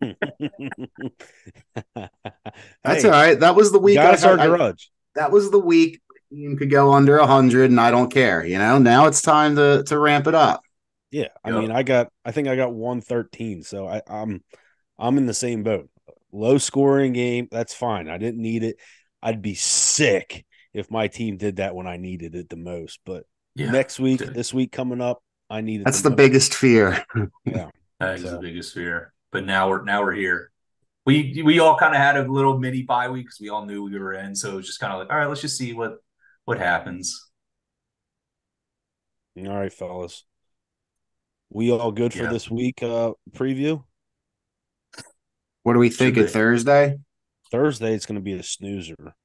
That's Hey, all right. That was the week. Got us our I- garage. that was the week the team could go under hundred, and I don't care. You know, now it's time to to ramp it up. Yeah, I Yep. mean, I got, I think I got one thirteen, so I, I'm, I'm in the same boat. Low scoring game, that's fine. I didn't need it. I'd be sick if my team did that when I needed it the most. But yeah. next week, dude. this week coming up, I need it. That's the most. biggest fear. Yeah, That is So- the biggest fear. But now we're now we're here. We we all kind of had a little mini bye week because we all knew we were in. So it was just kind of like, all right, let's just see what what happens. all right, fellas. We all good for Yeah. this week uh preview? What do we think Should of. Thursday? Thursday, it's going to be a snoozer.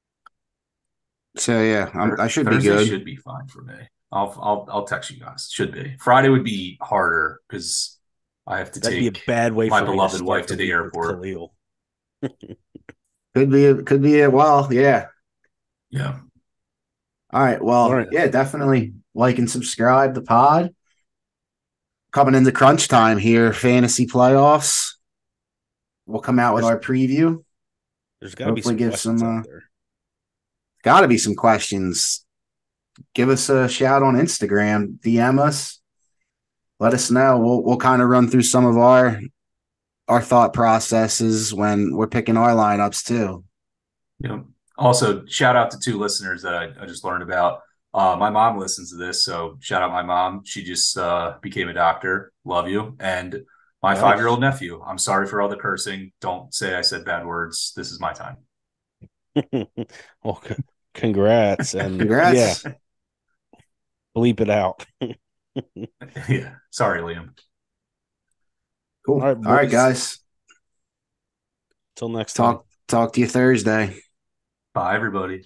So yeah, I'm, I should be good. Should be fine for me. I'll I'll I'll text you guys. Should be Friday would be harder because I have to That'd take be a bad way my beloved start wife to the week airport. Khalil. Could be a, could be a well, yeah. yeah. All right. Well, All right. yeah, definitely like and subscribe the pod. Coming into crunch time here, fantasy playoffs. We'll come out with our preview. There's got to be Hopefully some give questions some, uh, out there. Got to be some questions. Give us a shout on Instagram, DM us. Let us know. We'll we'll kind of run through some of our our thought processes when we're picking our lineups too. Yeah. also shout out to two listeners that I, I just learned about. Uh, my mom listens to this, so shout out my mom. She just uh, became a doctor. Love you. And my Nice. five year old nephew. I'm sorry for all the cursing. Don't say I said bad words. This is my time. well, c- congrats and Congrats. yeah, bleep it out. yeah. Sorry, Liam. Cool. All right, All right, guys. Till next time. Talk talk to you Thursday. Bye, everybody.